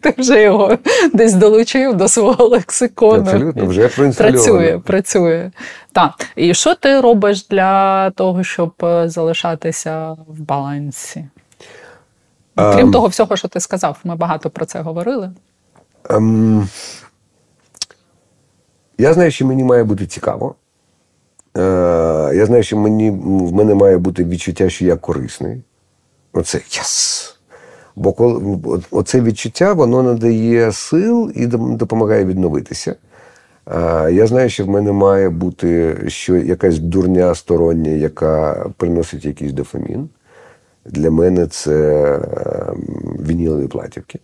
Ти вже його десь долучив до свого лексикону. Абсолютно, вже працює. працює. Так. І що ти робиш для того, щоб е, залишатися в балансі? Крім um, того всього, що ти сказав, ми багато про це говорили. Um, я знаю, що мені має бути цікаво. Я знаю, що мені, в мене має бути відчуття, що я корисний. Оце єс! Бо коли, оце відчуття воно надає сил і допомагає відновитися. Я знаю, що в мене має бути що якась дурня стороння, яка приносить якийсь дофамін. Для мене це ем, вінілові платівки.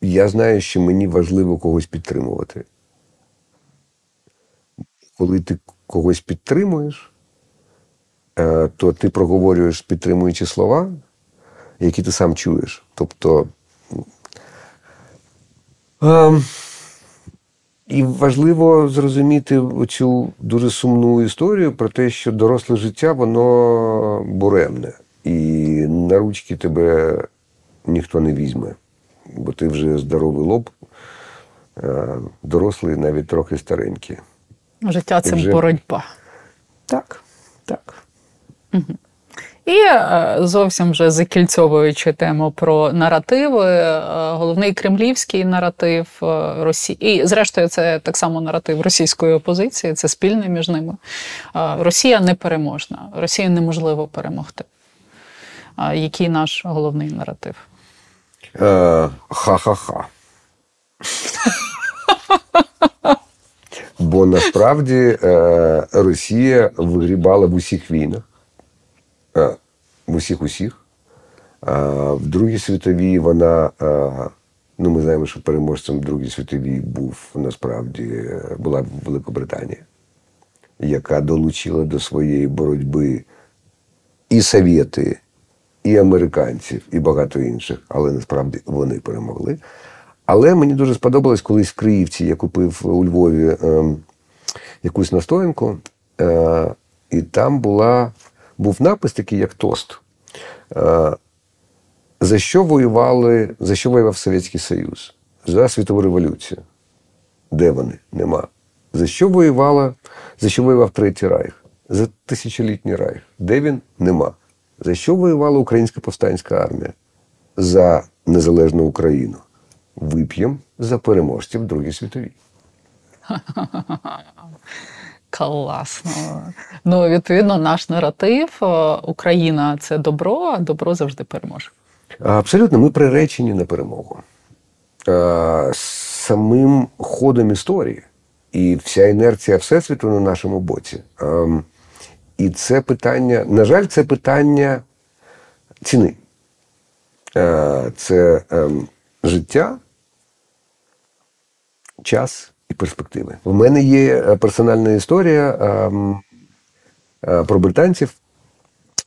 Я знаю, що мені важливо когось підтримувати. Коли ти когось підтримуєш, е, то ти проговорюєш підтримуючі слова, які ти сам чуєш. Тобто. Ем, і важливо зрозуміти цю дуже сумну історію про те, що доросле життя, воно буремне. І на ручки тебе ніхто не візьме бо ти вже здоровий лоб, е, дорослий, навіть трохи старенький. Життя це вже... боротьба. Так, так. Угу. І е, зовсім вже закільцьовуючи тему про наративи, е, головний кремлівський наратив Росії, і зрештою, це так само наратив російської опозиції, це спільний між ними. Росія непереможна, Росію неможливо перемогти. Який наш головний наратив? Е, ха-ха-ха. [LAUGHS] Бо насправді е, Росія вигрібала в усіх війнах, е, в усіх усіх. В Другій світовій вона, ну ми знаємо, що переможцем в Другій світовій був насправді була Великобританія, яка долучила до своєї боротьби і Совєти, і американців, і багато інших, але насправді вони перемогли. Але мені дуже сподобалось колись в Київці я купив у Львові е, якусь настоянку, е, і там була, був напис такий, як тост. Е, за що воювали, за що воював Совєтський Союз? За світову революцію. Де вони? Нема. За що воювала, за що воював Третій Райх? За тисячолітній райх. Де він? Нема. За що воювала Українська повстанська армія? За незалежну Україну. Вип'ємо за переможців Другій світовій. [LAUGHS] Класно. Ну, відповідно, наш наратив е, Україна це добро, а добро завжди переможе. Абсолютно, ми приречені на перемогу. Самим ходом історії і вся інерція Всесвіту на нашому боці. І це питання, на жаль, це питання ціни. Е, це ем, життя, час і перспективи. У мене є е, персональна історія ем, е, про британців.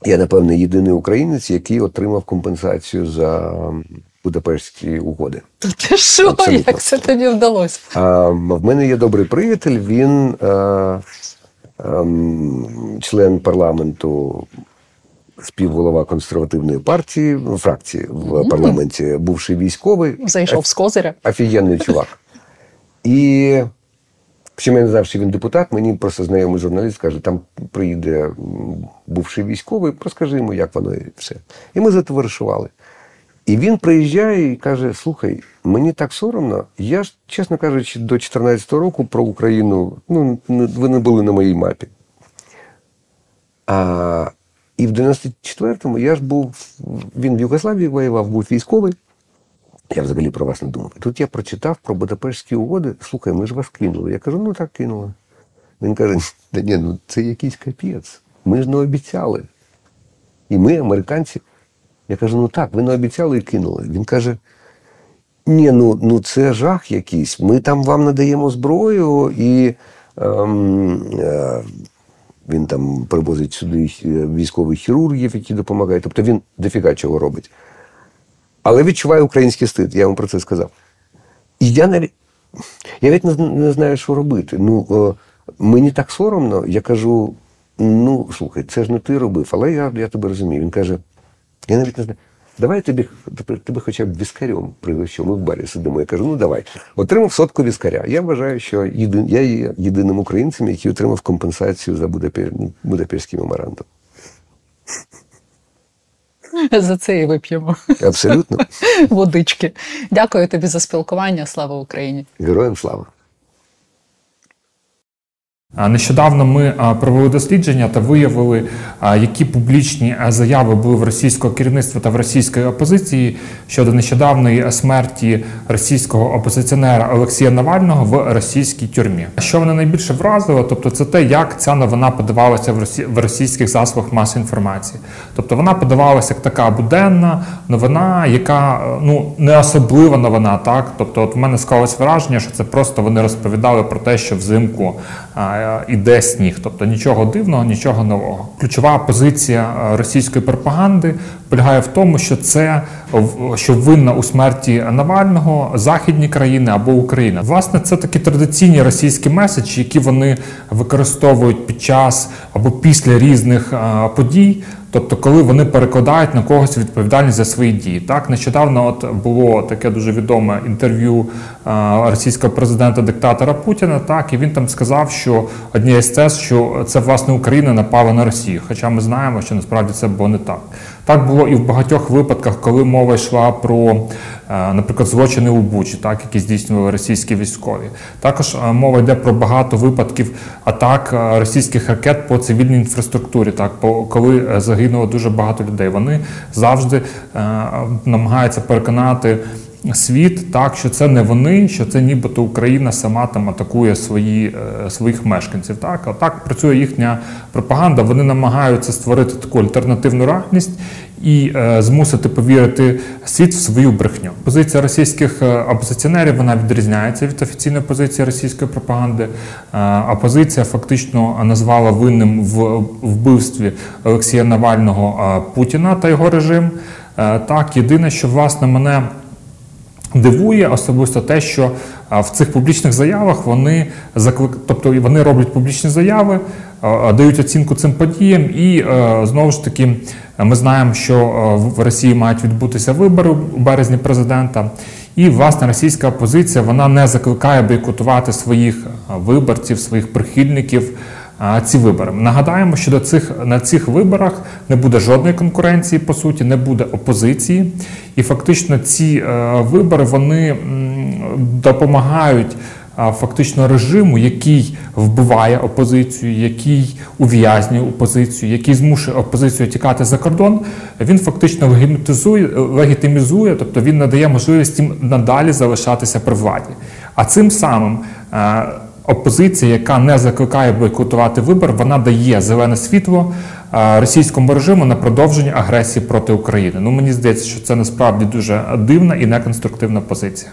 Я, напевне, єдиний українець, який отримав компенсацію за ем, Будапештські угоди. Ти що? Абсолютно. Як це тобі вдалося? А, В мене є добрий приятель, він член парламенту, співголова консервативної партії, фракції в парламенті, бувший військовий. Зайшов з козиря. Офігенний чувак. І Причому я не знав, що він депутат, мені просто знайомий журналіст каже, там приїде бувший військовий, розкажи йому, як воно і все. І ми затоваришували. І він приїжджає і каже: Слухай, мені так соромно. Я ж, чесно кажучи, до 2014 року про Україну ну, ви не були на моїй мапі. А, І в 94-му я ж був, він в Югославії воював, був військовий. Я взагалі про вас не думав. Тут я прочитав про Будапештські угоди. Слухай, ми ж вас кинули. Я кажу, ну так кинули. Він каже, да ні, ну це якийсь капець. Ми ж не обіцяли. І ми, американці, я кажу, ну так, ви не обіцяли і кинули. Він каже: ні, ну ну це жах якийсь. Ми там вам надаємо зброю, і ем, е, він там привозить сюди військових хірургів, які допомагають. Тобто він дофіга чого робить. Але відчуває український стид, я вам про це сказав. І я навіть я навіть не, знаю, що робити. Ну, о, Мені так соромно, я кажу: ну, слухай, це ж не ти робив, але я я тебе розумію. Він каже: я навіть не знаю. Давай тобі тебе хоча б віскарем пригощу. Ми в барі сидимо. Я кажу, ну давай. Отримав сотку віскаря. Я вважаю, що єдин, я є єдиним українцем, який отримав компенсацію за Будапештський меморандум. За це і вип'ємо. Абсолютно. [LAUGHS] Водички. Дякую тобі за спілкування. Слава Україні! Героям слава! Нещодавно ми провели дослідження та виявили, які публічні заяви були в російського керівництва та в російської опозиції щодо нещодавної смерті російського опозиціонера Олексія Навального в російській тюрмі. Що мене найбільше вразило, тобто це те, як ця новина подавалася в російських засобах масової інформації. Тобто вона подавалася як така буденна новина, яка ну не особлива новина, так тобто, от в мене склалось враження, що це просто вони розповідали про те, що взимку іде сніг, тобто нічого дивного, нічого нового. Ключова позиція е, російської пропаганди полягає в тому, що це що винна у смерті Навального західні країни або Україна. Власне, це такі традиційні російські меседжі, які вони використовують під час або після різних е, подій. Тобто, коли вони перекладають на когось відповідальність за свої дії. Так, нещодавно от було таке дуже відоме інтерв'ю а, російського президента-диктатора Путіна. Так, і він там сказав, що однієї з тез, що це власне Україна напала на Росію. Хоча ми знаємо, що насправді це було не так. Так було і в багатьох випадках, коли мова йшла про, наприклад, злочини у Бучі, так які здійснювали російські військові. Також мова йде про багато випадків атак російських ракет по цивільній інфраструктурі, так коли загинуло дуже багато людей. Вони завжди е, намагаються переконати. Світ так, що це не вони, що це нібито Україна сама там атакує свої, е, своїх мешканців. Так, а так працює їхня пропаганда. Вони намагаються створити таку альтернативну реальність і е, змусити повірити світ в свою брехню. Позиція російських е, опозиціонерів вона відрізняється від офіційної позиції російської пропаганди. Е, опозиція фактично назвала винним в вбивстві Олексія Навального Путіна та його режим. Так, єдине, що власне мене. Дивує особисто те, що в цих публічних заявах вони заклик... тобто вони роблять публічні заяви, дають оцінку цим подіям, і знову ж таки ми знаємо, що в Росії мають відбутися вибори у березні президента. І власне російська опозиція вона не закликає бойкотувати своїх виборців, своїх прихильників ці вибори. Нагадаємо, що до цих на цих виборах не буде жодної конкуренції, по суті, не буде опозиції, і фактично ці е, вибори вони допомагають. Фактично режиму, який вбиває опозицію, який ув'язнює опозицію, який змушує опозицію тікати за кордон, він фактично легітимізує, тобто він надає можливість їм надалі залишатися при владі. А цим самим е, опозиція, яка не закликає бойкотувати вибор, вона дає зелене світло російському режиму на продовження агресії проти України. Ну мені здається, що це насправді дуже дивна і неконструктивна позиція.